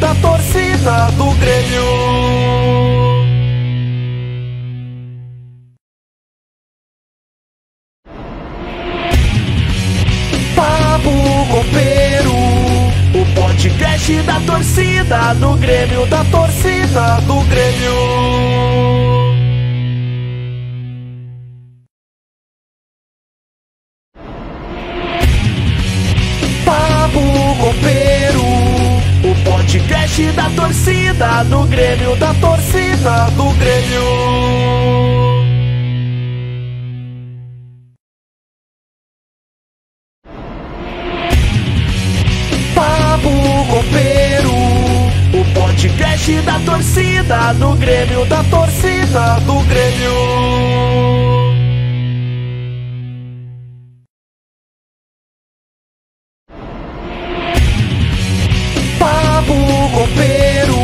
da torcida do Grêmio. Podcast da torcida do Grêmio, da torcida do Grêmio. Da torcida do Grêmio, da torcida do Grêmio. Podcast da torcida do Grêmio, da torcida do Grêmio. Copeiro,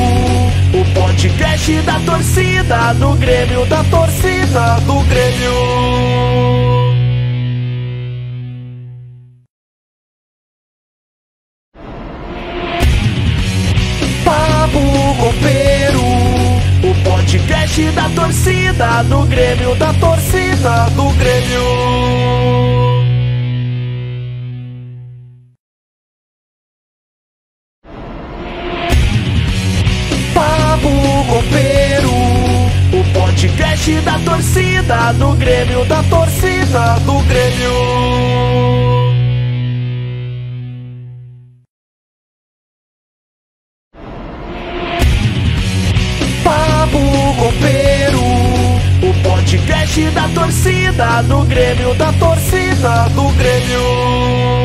o podcast da torcida do Grêmio, da torcida do Grêmio. Podcast da torcida do Grêmio, da torcida do Grêmio. Copeiro, o podcast da torcida do Grêmio, da torcida do Grêmio. Papo Copeiro, o podcast da torcida do Grêmio, da torcida do Grêmio.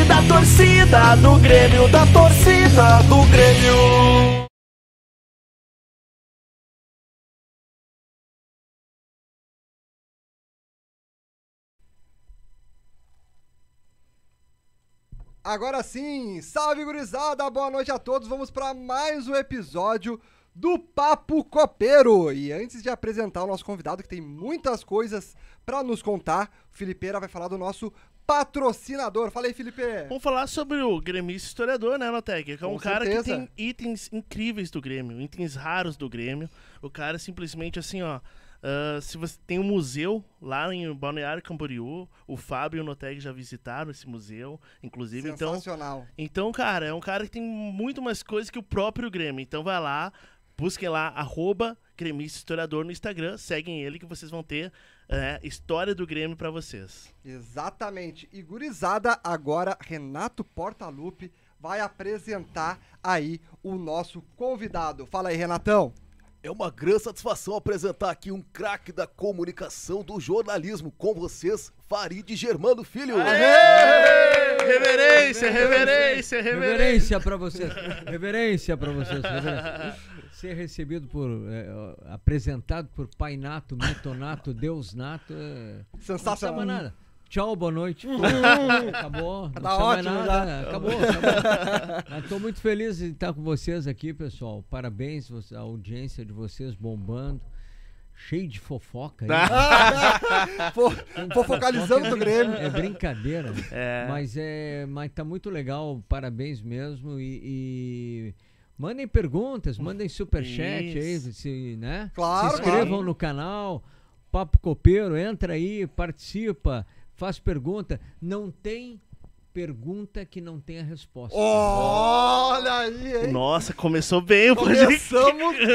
Da torcida do Grêmio, da torcida do Grêmio. Agora sim, salve gurizada, boa noite a todos. Vamos para mais um episódio do Papo Copeiro. E antes de apresentar o nosso convidado, que tem muitas coisas para nos contar, o Felipeira vai falar do nosso patrocinador. Fala aí, Felipe. Vamos falar sobre o gremista historiador, né, Noteg? Que é um Com cara certeza. que tem itens incríveis do Grêmio, itens raros do Grêmio. O cara simplesmente assim, ó. ah, se você tem um museu lá em Balneário Camboriú, o Fábio e o Noteg já visitaram esse museu, inclusive. Então, Sensacional. então, cara, é um cara que tem muito mais coisas que o próprio Grêmio. Então vai lá, busquem lá, arroba gremista historiador no Instagram, seguem ele que vocês vão ter é, história do Grêmio pra vocês. Exatamente. E gurizada, agora Renato Portaluppi vai apresentar aí o nosso convidado. Fala aí, Renatão. É uma grande satisfação apresentar aqui um craque da comunicação do jornalismo com vocês, Farid Germano Filho. Reverência, reverência, reverência. Reverência pra vocês. Reverência pra vocês. reverência. Ser recebido por. é, apresentado por Pai Nato, Mito Nato, Deus Nato. É, não Sensacional. nada. Tchau, boa noite. acabou. Não Tá ótimo, nada. já. Acabou, acabou. Mas tô muito feliz de estar com vocês aqui, pessoal. Parabéns, a audiência de vocês bombando. Cheio de fofoca. Fofocalizando do Grêmio. É brincadeira. né? É. Mas é, mas tá muito legal, parabéns mesmo e, e mandem perguntas, mandem superchat aí, Isso. se, né? Claro, se inscrevam claro. no canal, Papo Copeiro, entra aí, participa, faz pergunta. Não tem pergunta que não tenha resposta. Olha aí, hein? Nossa, começou bem o podcast. Começamos bem,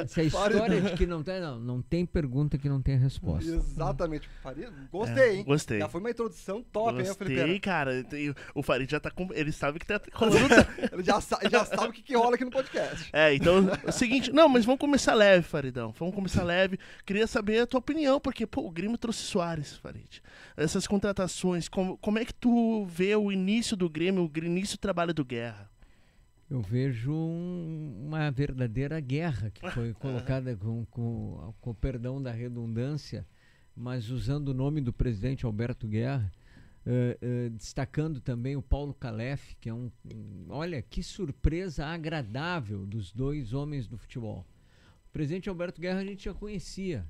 hein? Se a história de que não tem, não, não tem pergunta que não tenha resposta. Exatamente. Faria- Gostei, hein? gostei. Já foi uma introdução top, hein, Gostei, Felipe? cara. E O Farid já tá com. Ele sabe que tá rolando. Ele já, sa- já sabe o que, que rola aqui no podcast. É, então, é o seguinte. Não, mas vamos começar leve, Faridão. Vamos começar leve. Queria saber a tua opinião, porque, pô, o Grêmio trouxe Soares, Farid. Essas contratações, como, como é que tu vê o início do Grêmio, o início do trabalho do Guerra? Eu vejo um- uma verdadeira guerra que foi colocada com, com, com o perdão da redundância, mas usando o nome do presidente Alberto Guerra, eh, eh, destacando também o Paulo Calef, que é um, um- Olha, que surpresa agradável dos dois homens do futebol. presidente Alberto Guerra a gente já conhecia,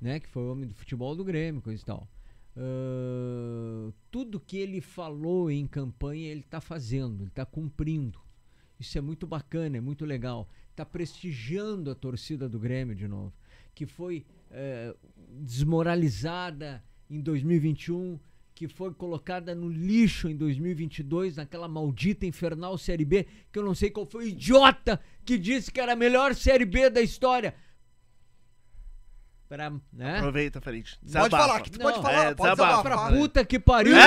né? Que foi o homem do futebol do Grêmio, coisa e tal. Ah, tudo que ele falou em campanha ele está fazendo, ele está cumprindo. Isso é muito bacana, é muito legal. Está prestigiando a torcida do Grêmio de novo, que foi eh, desmoralizada em 2021, que foi colocada no lixo em 2022, naquela maldita infernal Série B, que eu não sei qual foi o idiota que disse que era a melhor Série B da história. Pra, né? Aproveita, Farid. Pode falar, que tu pode Não, falar, é, pode desabafar. Pra puta que pariu. É!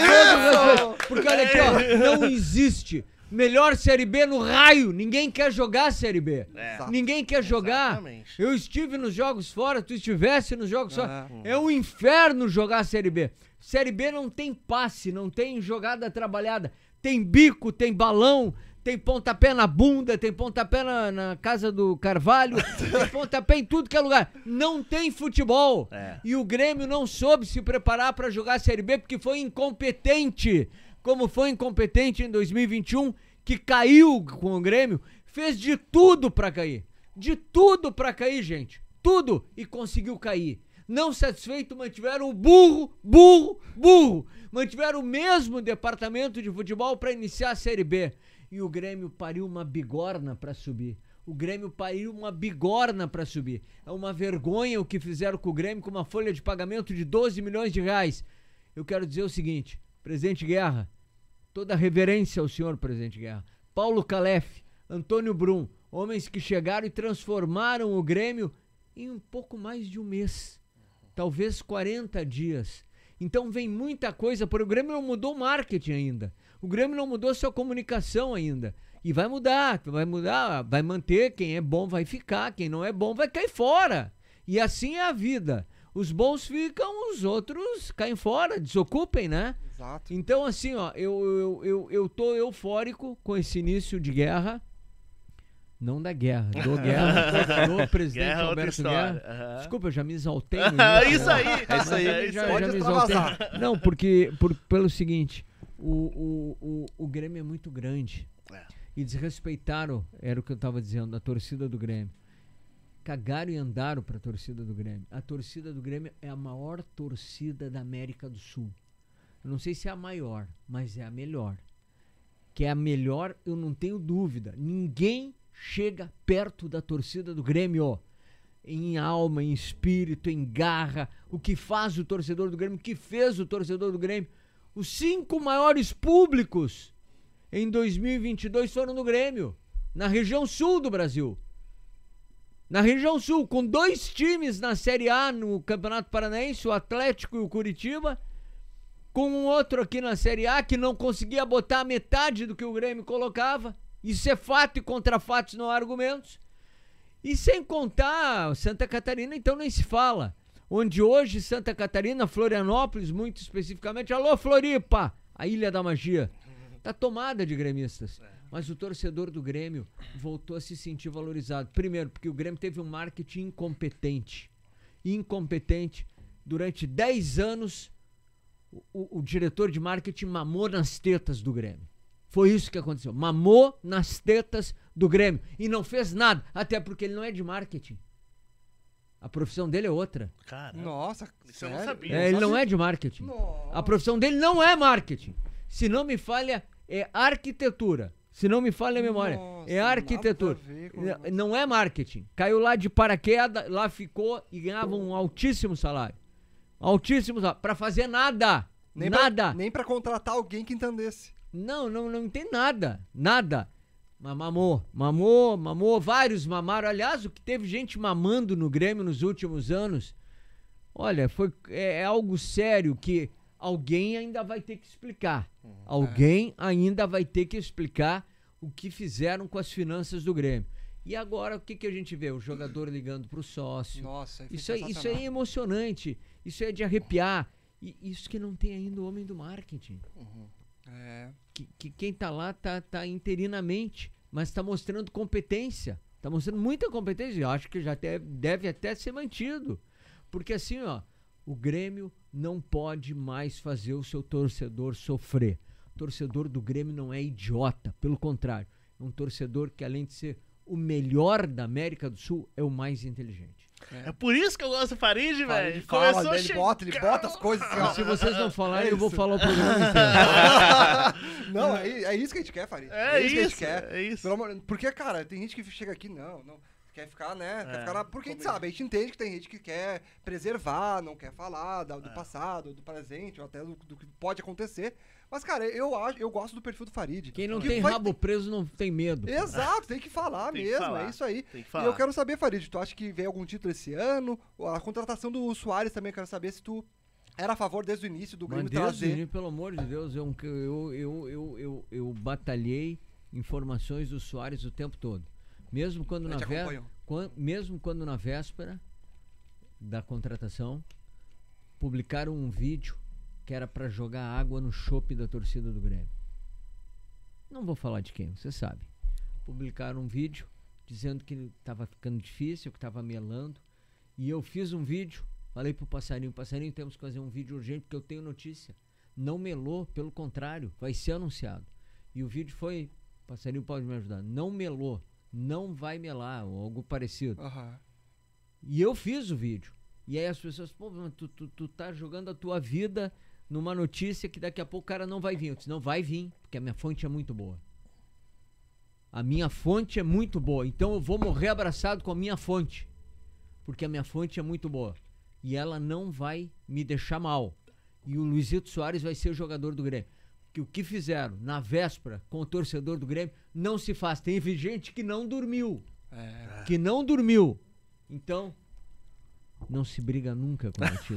respeito, Porque olha aqui, ó, não existe melhor Série B no raio. Ninguém quer jogar Série B. É. Ninguém quer jogar. Exatamente. Eu estive nos jogos fora, tu estivesse nos jogos fora. É. É um inferno jogar Série B. Série B não tem passe, não tem jogada trabalhada. Tem bico, tem balão, tem pontapé na bunda, tem pontapé na, na casa do Carvalho, tem pontapé em tudo que é lugar. Não tem futebol. É. E o Grêmio não soube se preparar para jogar a Série B porque foi incompetente. Como foi incompetente em 2021, que caiu com o Grêmio, fez de tudo para cair. De tudo para cair, gente. Tudo e conseguiu cair. Não satisfeito, mantiveram o burro, burro, burro. Mantiveram o mesmo departamento de futebol para iniciar a Série B. E o Grêmio pariu uma bigorna para subir. O Grêmio pariu uma bigorna para subir. É uma vergonha o que fizeram com o Grêmio com uma folha de pagamento de 12 milhões de reais. Eu quero dizer o seguinte, presidente Guerra, toda reverência ao senhor, presidente Guerra. Paulo Calef, Antônio Brum, homens que chegaram e transformaram o Grêmio em um pouco mais de um mês. Talvez 40 dias. Então vem muita coisa, porque o Grêmio não mudou o marketing ainda. O Grêmio não mudou sua comunicação ainda. E vai mudar, vai mudar, vai manter. Quem é bom vai ficar, quem não é bom vai cair fora. E assim é a vida. Os bons ficam, os outros caem fora, desocupem, né? Exato. Então, assim, ó, eu, eu, eu, eu tô eufórico com esse início de guerra. Não da guerra, do guerra, do presidente Guerra é Alberto. Guerra. Aham. Desculpa, eu já me exaltei. início, isso né? aí, Mas isso aí, já, já Pode extravasar. exaltei. Não, porque por, pelo seguinte, o, o, o, o Grêmio é muito grande. É. E desrespeitaram, era o que eu tava dizendo, a torcida do Grêmio. Cagaram e andaram pra torcida do Grêmio. A torcida do Grêmio é a maior torcida da América do Sul. Eu não sei se é a maior, mas é a melhor. Que é a melhor, eu não tenho dúvida. Ninguém chega perto da torcida do Grêmio. Em alma, em espírito, em garra. O que faz o torcedor do Grêmio, o que fez o torcedor do Grêmio. Os cinco maiores públicos em 2022 foram no Grêmio, na região sul do Brasil. Na região sul, com dois times na Série A no Campeonato Paranaense, o Atlético e o Curitiba, com um outro aqui na Série A que não conseguia botar metade do que o Grêmio colocava. Isso é fato e contra fatos não há argumentos. E sem contar Santa Catarina, então nem se fala. Onde hoje Santa Catarina, Florianópolis, muito especificamente, alô Floripa, a Ilha da Magia, tá tomada de gremistas. Mas o torcedor do Grêmio voltou a se sentir valorizado. Primeiro, porque o Grêmio teve um marketing incompetente. Incompetente. Durante 10 anos, o, o- o diretor de marketing mamou nas tetas do Grêmio. Foi isso que aconteceu. Mamou nas tetas do Grêmio. E não fez nada. Até porque ele não é de marketing. A profissão dele é outra. Cara, Nossa, Isso eu não sabia. É, ele não é de marketing. Nossa. A profissão dele não é marketing. Se não me falha, é arquitetura. Se não me falha a memória, Nossa, é arquitetura. ver N- Não é marketing. Caiu lá de paraquedas, lá ficou e ganhava um altíssimo salário. Altíssimo salário. Pra fazer nada. Nem pra- nada. nem pra contratar alguém que entendesse. Não, não, não tem nada. Nada. Mamou, mamou, mamou. Vários mamaram. Aliás, o que teve gente mamando no Grêmio nos últimos anos. Olha, foi, é, é algo sério que alguém ainda vai ter que explicar. Alguém ainda vai ter que explicar o que fizeram com as finanças do Grêmio. E agora o que, que a gente vê? O jogador ligando pro sócio. Nossa, Isso aí, isso aí é emocionante. Isso é de arrepiar. E isso que não tem ainda o homem do marketing É. que, que quem tá lá tá, tá interinamente, mas tá mostrando competência. Tá mostrando muita competência. Eu acho que já deve, deve até ser mantido. Porque assim, ó, o Grêmio não pode mais fazer o seu torcedor sofrer. O torcedor do Grêmio não é idiota, pelo contrário. É um torcedor que, além de ser o melhor da América do Sul é o mais inteligente. É por isso que eu gosto do Farid, velho. ele fala, Começou a ele bota, ele bota as coisas assim, ó. Se vocês não falarem, É eu vou isso. falar o programa inteiro. Não, é, é isso que a gente quer, Farid. É isso que a gente isso, quer. é isso. Amor- porque, cara, tem gente que chega aqui, não, não. Quer ficar, né? Quer É, ficar na... Porque a gente sabe, a gente entende que tem gente que quer preservar, não quer falar da- É. do passado, do presente, ou até do, do que pode acontecer. Mas, cara, eu acho, eu gosto do perfil do Farid. Quem não Que tem vai- rabo preso não tem medo. Exato, tem que falar Tem que mesmo, falar, é isso aí. Tem que E eu quero saber, Farid, tu acha que vem algum título esse ano? A contratação do Soares também, eu quero saber se tu era a favor desde o início do Mas Grêmio Deus trazer. pelo amor de Deus, eu, eu, eu, eu, eu, eu batalhei informações do Soares o tempo todo. Mesmo quando na gente vé- acompanhou. quan- mesmo quando na véspera da contratação publicaram um vídeo que era pra jogar água no chope da torcida do Grêmio. Não vou falar de quem, você sabe. Publicaram um vídeo dizendo que estava ficando difícil, que estava melando. E eu fiz um vídeo, falei pro passarinho, passarinho, temos que fazer um vídeo urgente porque eu tenho notícia. Não melou, pelo contrário, vai ser anunciado. E o vídeo foi, passarinho pode me ajudar, não melou, não vai melar, ou algo parecido. Aham. E eu fiz o vídeo. E aí as pessoas, pô, tu, tu, tu tá jogando a tua vida numa notícia que daqui a pouco o cara não vai vir. Eu disse, não vai vir, porque a minha fonte é muito boa. A minha fonte é muito boa. Então eu vou morrer abraçado com a minha fonte. Porque a minha fonte é muito boa. E ela não vai me deixar mal. E o Luizito Soares vai ser o jogador do Grêmio. Que o que fizeram na véspera com o torcedor do Grêmio não se faz. Tem gente que não dormiu É. que não dormiu. Então, não se briga nunca com a notícia.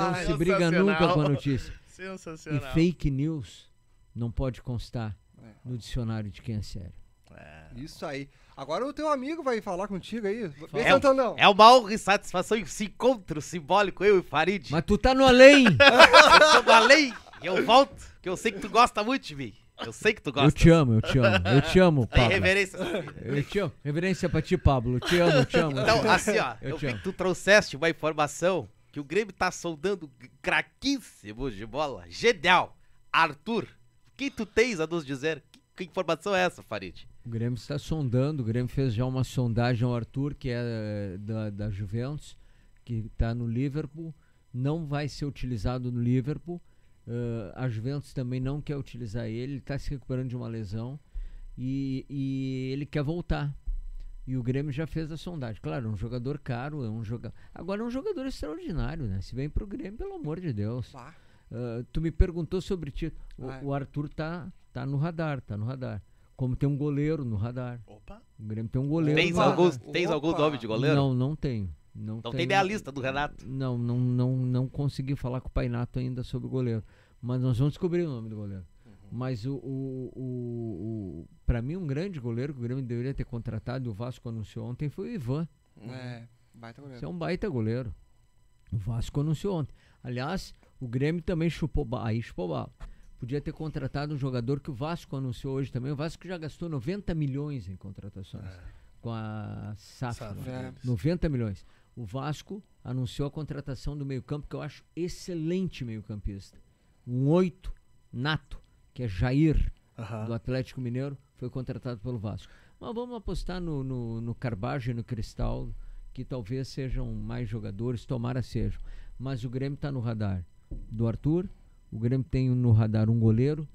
Não se briga nunca com a notícia. E Sensacional. fake news não pode constar É. no dicionário de quem é sério. É. Isso aí. Agora o teu amigo vai falar contigo aí. Vem, É, Santanão. é uma honra e satisfação esse encontro simbólico, eu e Farid. Mas tu tá no além! eu tô além, eu volto, que eu sei que tu gosta muito de mim. Eu sei que tu gosta. Eu te amo, eu te amo. Eu te amo, Tem Pablo. reverência. Eu te amo. Reverência pra ti, Pablo. Eu te amo, eu te amo. Então, assim, ó, Eu eu, vi amo. que tu trouxeste uma informação que o Grêmio tá soldando craquíssimo de bola. Genial. Arthur, o que tu tens a nos dizer? Que, que informação é essa, Farid? O Grêmio está sondando, o Grêmio fez já uma sondagem ao Arthur, que é eh, da, da Juventus, que está no Liverpool, não vai ser utilizado no Liverpool. Eh, a Juventus também não quer utilizar ele, ele está se recuperando de uma lesão e, e ele quer voltar. E o Grêmio já fez a sondagem. Claro, é um jogador caro, é um jogador. Agora é um jogador extraordinário, né? Se vem pro Grêmio, pelo amor de Deus. Ah, tu me perguntou sobre título. O, o Arthur tá, tá no radar, tá no radar. Como tem um goleiro no radar. Opa. O Grêmio tem um goleiro. Tens, radar. tens algum nome de goleiro? Não, não tenho. Não, Não tem nem a lista do Renato. Não, não, não, não consegui falar com o Painato ainda sobre o goleiro. Mas nós vamos descobrir o nome do goleiro. Uhum. Mas o, o, o, o para mim um grande goleiro que o Grêmio deveria ter contratado e o Vasco anunciou ontem foi o Ivan. É, baita goleiro. Você é um baita goleiro. O Vasco anunciou ontem. Aliás, o Grêmio também chupou bala. Aí chupou bala. Podia ter contratado um jogador que o Vasco anunciou hoje também. O Vasco já gastou 90 milhões em contratações com a Safra. Safra É. deles. 90 milhões. O Vasco anunciou a contratação do meio-campo, que eu acho excelente meio-campista. Um oito nato, que é Jair, Aham. do Atlético Mineiro, foi contratado pelo Vasco. Mas vamos apostar no, no, no Carbajo e no Cristal, que talvez sejam mais jogadores, tomara sejam. Mas o Grêmio está no radar do Arthur, o Grêmio tem no radar um goleiro,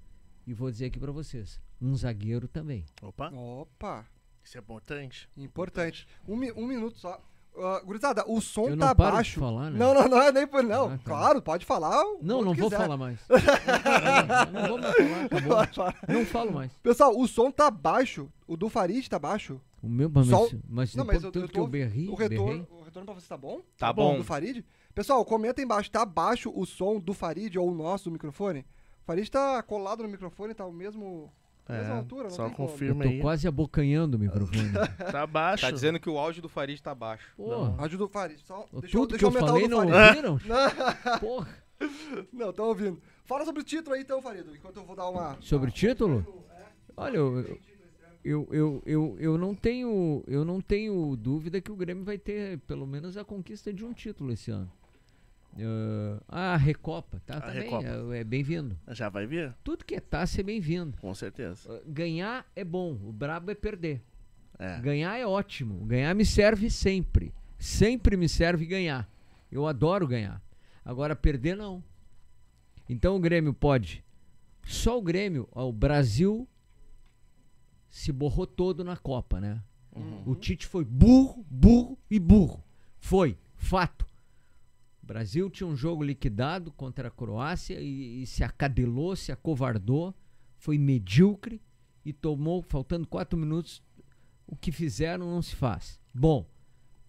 e vou dizer aqui para vocês, um zagueiro também. Opa. Opa, Isso é importante. importante. Um, um minuto só. Uh, gurizada, o som Eu tá não paro de baixo. falar, né? Não, não, não é nem por. Não, Ah, tá. claro, pode falar. o Não, não vou quiser. falar mais. não, não vou mais falar, acabou. Não falo mais. Pessoal, o som tá baixo. O do Farid tá baixo. O meu, mas, Só- mas Não, mas eu- tanto eu que eu berrei, o, retorno, berrei. o retorno pra você tá bom? Tá bom. Do Farid? Pessoal, comenta aí embaixo. Tá baixo o som do Farid ou o nosso do microfone? O Farid tá colado no microfone, tá o mesmo. A mesma É, altura, não só tem como. Eu confirma tô aí. quase abocanhando o microfone. Tá baixo. Tá dizendo que o áudio do Farid tá baixo. Porra, Ajuda o Farid. Só, o deixa eu, tudo deixa que eu aumentar falei o do não Farid. ouviram? Porra. Não, tô ouvindo. Fala sobre o título aí então, Farid, enquanto eu vou dar uma. Sobre uma- título? Olha, eu, eu, eu, eu, eu, não tenho, eu não tenho dúvida que o Grêmio vai ter pelo menos a conquista de um título esse ano. Ah, a Recopa, tá? A também Recopa. é, é bem-vindo. Já vai vir? Tudo que é taça é bem-vindo. Com certeza. Ah, Ganhar é bom, o brabo é perder. É. Ganhar é ótimo. Ganhar me serve sempre. Sempre me serve ganhar. Eu adoro ganhar. Agora, perder não. Então o Grêmio pode. Só o Grêmio, ó, o Brasil se borrou todo na Copa, né? O Tite foi burro, burro e burro. Foi, fato. Brasil tinha um jogo liquidado contra a Croácia e, e se acadelou, se acovardou, foi medíocre e tomou, faltando quatro minutos, o que fizeram não se faz. Bom,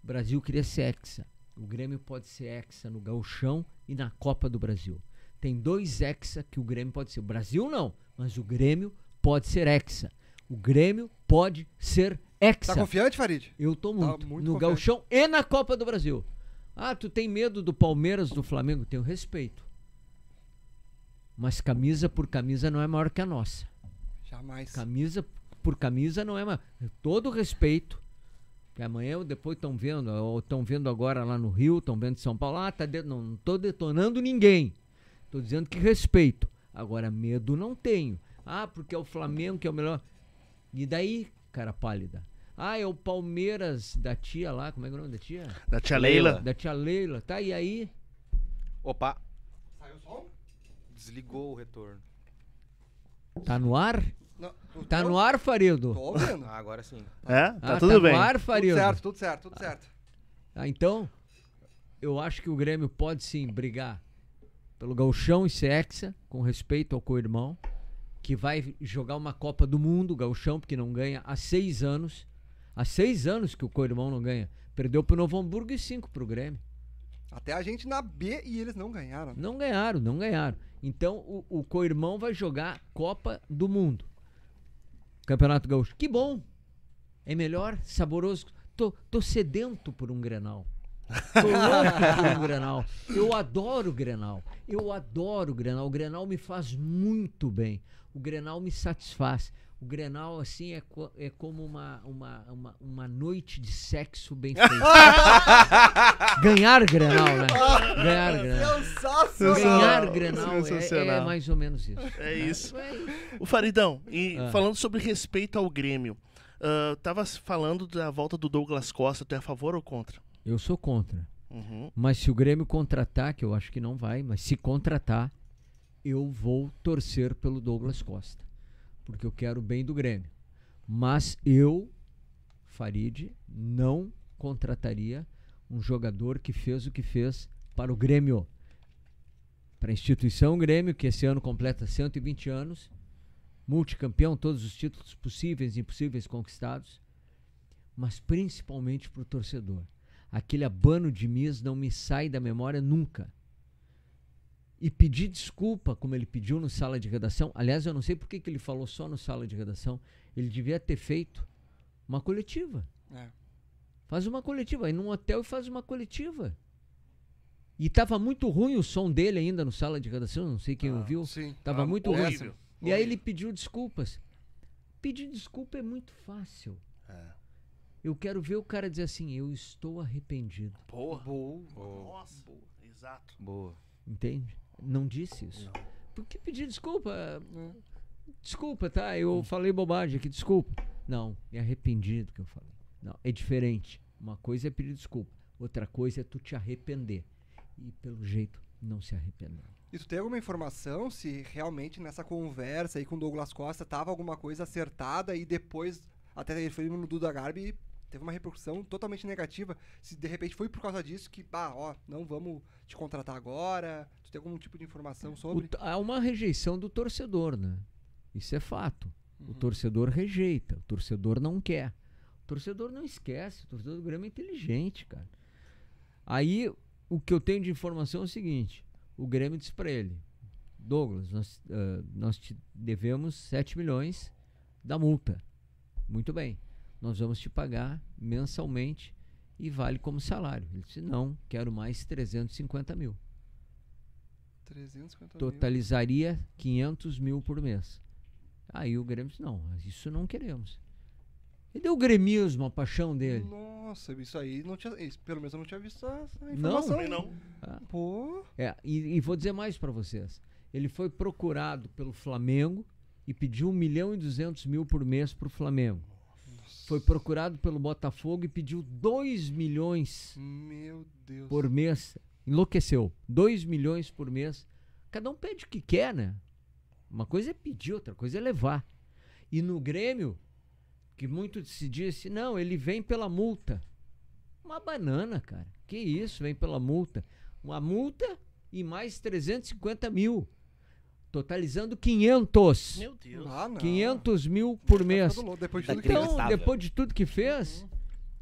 o Brasil queria ser hexa. O Grêmio pode ser hexa no Gauchão e na Copa do Brasil. Tem dois hexa que o Grêmio pode ser. O Brasil não, mas o Grêmio pode ser hexa. O Grêmio pode ser hexa. Tá confiante, Farid? Eu tô muito. muito no confiante. Gauchão e na Copa do Brasil. Ah, tu tem medo do Palmeiras, do Flamengo? Tenho respeito. Mas camisa por camisa não é maior que a nossa. Jamais. Camisa por camisa não é maior. Todo respeito. Que amanhã ou depois estão vendo, ou estão vendo agora lá no Rio, estão vendo em São Paulo. Ah, tá de... não, tô detonando ninguém. Tô dizendo que respeito. Agora, medo não tenho. Ah, porque é o Flamengo que é o melhor. E daí, cara pálida? Ah, é o Palmeiras da tia lá, como é que é o nome da tia? Da tia Leila. Da tia Leila. Tá, e aí? Opa, Saiu o som? desligou o retorno. Tá no ar? Não, tu- Tá no ar, Farido? Tô ouvindo. Ah, agora sim. É? Tá Ah, tudo tá bem. no ar, Tudo Farido? certo, tudo certo, tudo certo. Ah, então, eu acho que o Grêmio pode sim brigar pelo Gauchão e ser hexa, com respeito ao co-irmão, que vai jogar uma Copa do Mundo, o Gauchão, porque não ganha há seis anos. Há seis anos que o co-irmão não ganha. Perdeu pro Novo Hamburgo e cinco pro Grêmio. Até a gente na B e eles não ganharam. Não ganharam, não ganharam. Então o, o co-irmão vai jogar Copa do Mundo. Campeonato Gaúcho. Que bom! É melhor, saboroso. Tô, tô sedento por um Grenal. Tô louco por um Grenal. Eu adoro o Grenal. Eu adoro o Grenal. O Grenal me faz muito bem. O Grenal me satisfaz. O Grenal, assim, é, co- é como uma, uma, uma, uma noite de sexo bem feita. Ganhar Grenal, né? Ganhar Grenal. Sensacional! Ganhar Grenal é- é, mais ou menos isso. É isso. É isso. O Faridão, e Ah. falando sobre respeito ao Grêmio, ah, tava falando da volta do Douglas Costa, tu é a favor ou contra? Eu sou contra. Uhum. Mas se o Grêmio contratar, que eu acho que não vai, mas se contratar, eu vou torcer pelo Douglas Costa. Porque eu quero o bem do Grêmio. Mas eu, Farid, não contrataria um jogador que fez o que fez para o Grêmio. Para a instituição Grêmio, que esse ano completa 120 anos, multicampeão, todos os títulos possíveis e impossíveis conquistados, mas principalmente para o torcedor. Aquele abano de mis não me sai da memória nunca. E pedir desculpa, como ele pediu no sala de redação. Aliás, eu não sei por que que ele falou só no sala de redação. Ele devia ter feito uma coletiva. É. Faz uma coletiva. Aí num hotel e faz uma coletiva. E tava muito ruim o som dele ainda no sala de redação. Não sei quem ouviu. Sim. Tava Ah, muito ruim. horrível. E aí ele pediu desculpas. Pedir desculpa é muito fácil. É. Eu quero ver o cara dizer assim: eu estou arrependido. Porra. Boa. Nossa. Exato. Boa. Entende? Não disse isso. Por que pedir desculpa? É. Desculpa, tá? Eu falei bobagem aqui, desculpa. Não, me arrependi do que eu falei. Não, é diferente. Uma coisa é pedir desculpa, outra coisa é tu te arrepender. E pelo jeito, não se arrependeu. E tu tem alguma informação se realmente nessa conversa aí com o Douglas Costa tava alguma coisa acertada e depois, até ele foi no Duda Garbi, teve uma repercussão totalmente negativa. Se de repente foi por causa disso que, bah, ó, não vamos te contratar agora. Tu tem algum tipo de informação O sobre? t- há uma rejeição do torcedor, né? Isso é fato. Uhum. O torcedor rejeita, o torcedor não quer. O torcedor não esquece, o torcedor do Grêmio é inteligente, cara. Aí, o que eu tenho de informação é o seguinte: o Grêmio disse pra ele, Douglas, nós, ah, nós te devemos 7 milhões da multa. Muito bem, nós vamos te pagar mensalmente e vale como salário. Ele disse: não, quero mais 350 mil. 350 mil. Totalizaria 500 mil por mês. Aí o Grêmio disse: não, mas isso não queremos. E deu o gremismo, a paixão dele. Nossa, isso aí não tinha. isso, pelo menos eu não tinha visto essa Não? informação. Também aí. não. Pô. É, e, e vou dizer mais pra vocês. Ele foi procurado pelo Flamengo e pediu 1 milhão e 200 mil por mês pro Flamengo. Foi procurado pelo Botafogo e pediu 2 milhões por mês. Enlouqueceu. 2 milhões por mês. Cada um pede o que quer, né? Uma coisa é pedir, outra coisa é levar. E no Grêmio, que muito se disse, não, ele vem pela multa. Uma banana, cara. Que isso, vem pela multa. Uma multa e mais 350 mil. Totalizando 500. Meu Deus. Ah, não. 500 mil por Tá mês. Depois de Então, depois de tudo que fez, Uhum.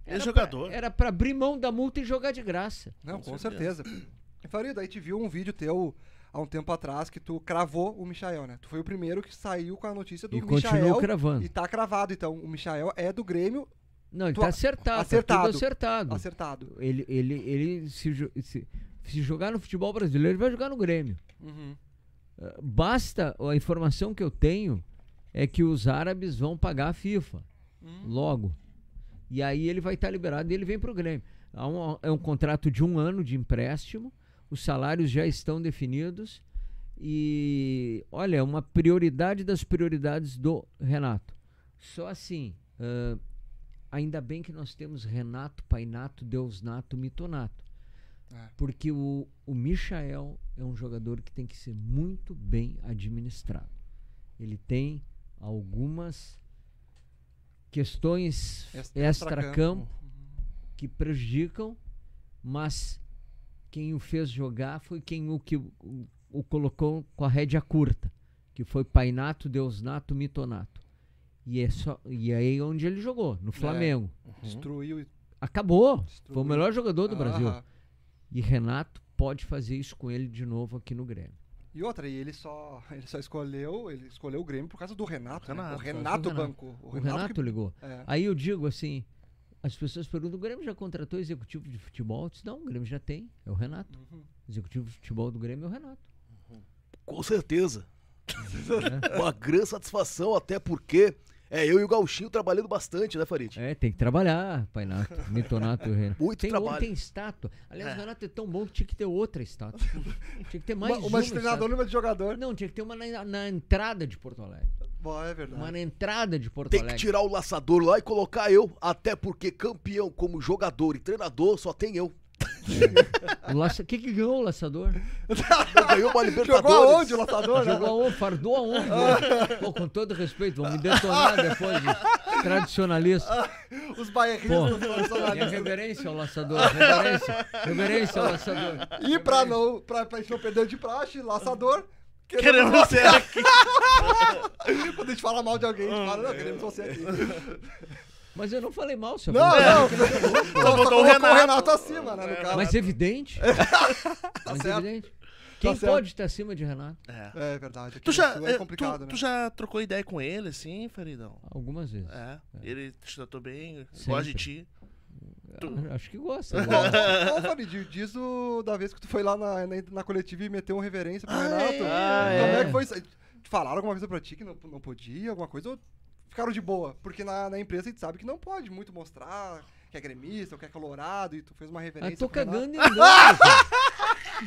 Era jogador. Pra, era pra abrir mão da multa e jogar de graça. Não, Com com certeza. certeza. E Farida, aí te viu um vídeo teu há um tempo atrás que tu cravou o Michael, né? Tu foi o primeiro que saiu com a notícia do E Michael. continuou cravando. E tá cravado, então. O Michael é do Grêmio Não, ele Tu- tá acertado, acertado. Tá tudo acertado. acertado. Ele, ele, ele se, se, se jogar no futebol brasileiro, ele vai jogar no Grêmio. Uhum. Basta, a informação que eu tenho é que os árabes vão pagar a FIFA Hum. logo. E aí ele vai estar liberado e ele vem pro Grêmio. Há um- é um contrato de um ano de empréstimo, os salários já estão definidos e, olha, é uma prioridade das prioridades do Renato. Só assim, ah, ainda bem que nós temos Renato, Painato, Deusnato, Mitonato. É. Porque o, o Michael é um jogador que tem que ser muito bem administrado. Ele tem algumas questões Ex- extra-campo que prejudicam, mas quem o fez jogar foi quem o que o, o colocou com a rédea curta, que foi Painato, Deusnato, Mitonato. E é só e aí onde ele jogou, no Flamengo. Destruiu e. Acabou. Foi o Destruiu. melhor jogador do Brasil. E Renato pode fazer isso com ele de novo aqui no Grêmio. E outra, e ele só, ele só escolheu, ele escolheu o Grêmio por causa do Renato. né? Renato, O por causa Renato do Renato. bancou. O Renato, que- ligou. é. Aí eu digo assim, as pessoas perguntam, o Grêmio já contratou executivo de futebol? Eu disse, não, o Grêmio já tem, é o Renato. Uhum. Executivo de futebol do Grêmio é o Renato. Com certeza. Uma grande satisfação, até porque é eu e o Gauchinho trabalhando bastante, né, Farid? É, tem que trabalhar, Painato, Mitonato e o Renato. Muito tem, trabalho. Tem estátua. Aliás, o Renato é tão bom que tinha que ter outra estátua. tinha que ter mais Uma, uma, uma de treinador uma de jogador. Não, tinha que ter uma na, na entrada de Porto Alegre. Bom, é verdade. Uma na entrada de Porto Tem que Alegre. tirar o laçador lá e colocar eu, até porque campeão como jogador e treinador só tem eu. O laça... que, que ganhou o laçador? Eu ganhei uma Libertadores. Jogou aonde o laçador? Jogou aonde? Fardou aonde? Pô, com todo respeito, vão me detonar depois de tradicionalista. Os bairristas minha tradicionalistas. reverência ao laçador, reverência, reverência ao laçador. E pra, não, pra, pra gente não perder de praxe, laçador. Queremos ser aqui. Quando a gente fala mal de alguém, a gente fala, não, queremos você aqui. Mas eu não falei mal, seu Não, não. Só, botou o Renato. Renato acima, né, no caso. Mas evidente. Mas certo. evidente. Quem certo. pode estar acima de Renato? É. É verdade. Aqui Tu no já, Sul eh, é complicado, tu, né? tu já trocou ideia com ele, assim, Faridão? Algumas vezes. É. Ele te tratou bem, Sempre. gosta de ti. Tu- Ah, Acho que gosta. Ô, ô, Farid, diz o da vez que tu foi lá na, na, na coletiva e meteu uma reverência pro Ah, Renato. é? Como é. é que foi isso? Falaram alguma coisa pra ti que não, não podia, alguma coisa? Ou ficaram de boa? Porque na, na empresa a gente sabe que não pode muito mostrar que é gremista ou que é colorado e tu fez uma reverência tô pro Renato. cagando e andando.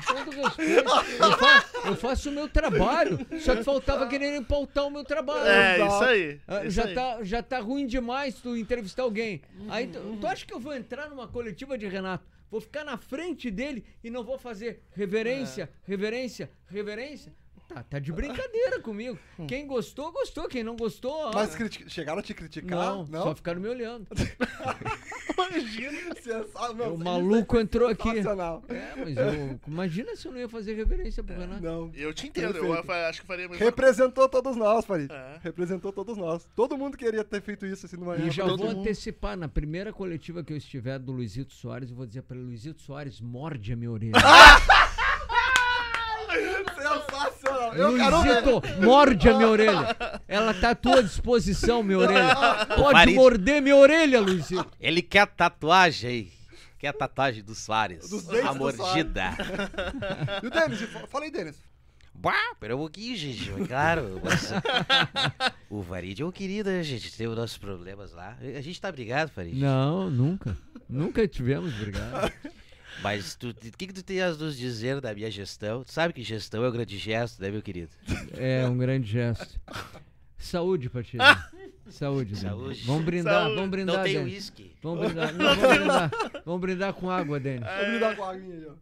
todo respeito. Eu, fa- eu faço o meu trabalho. Só que faltava querer pautar o meu trabalho. É, Exato. isso aí. Ah, isso já, aí. tá, já tá ruim demais tu entrevistar alguém. Aí tu, tu acha que eu vou entrar numa coletiva de Renato? Vou ficar na frente dele e não vou fazer reverência, reverência, reverência? Tá, tá de brincadeira comigo. Quem gostou, gostou. Quem não gostou, ó. Mas criti- chegaram a te criticar? não, só ficaram me olhando. Imagina. Sensa- meu, O isso maluco entrou aqui. sensacional. É, mas eu, imagina se eu não ia fazer reverência pro Renato. Não. Eu te entendo, eu Perfeito. fa- acho que faria a mesma Representou todos nós, Farid. É. Representou todos nós. Todo mundo queria ter feito isso assim numa E já vou mundo. antecipar, na primeira coletiva que eu estiver do Luizito Soares, eu vou dizer para ele, Luizito Soares, morde a minha orelha. Sensacional. Eu. Luizito, morde a minha orelha. Ela tá à tua disposição, minha orelha. Pode Farid. morder minha orelha, Luizito. Ele quer a tatuagem aí. Quer a tatuagem do Soares. Dos dentes a do mordida. E o Denis? Fa- Fala aí, Denis. Bah, pera um pouquinho, gente. Claro, mas, o Farid é um querido, né, gente? Tem os nossos problemas lá. A gente tá brigado, Farid. Não, nunca. Nunca tivemos brigado. Mas o que, que tu tem a nos dizer da minha gestão? Tu sabe que gestão é um grande gesto, né, meu querido? É um grande gesto. Saúde ti. Saúde, Dani. Saúde. Vamos brindar, Saúde. vamos brindar, Não tem uísque. Vamos brindar, não, vamos brindar. Vamos brindar com água, Denis. Vamos brindar com a aguinha ali, ó. Ali-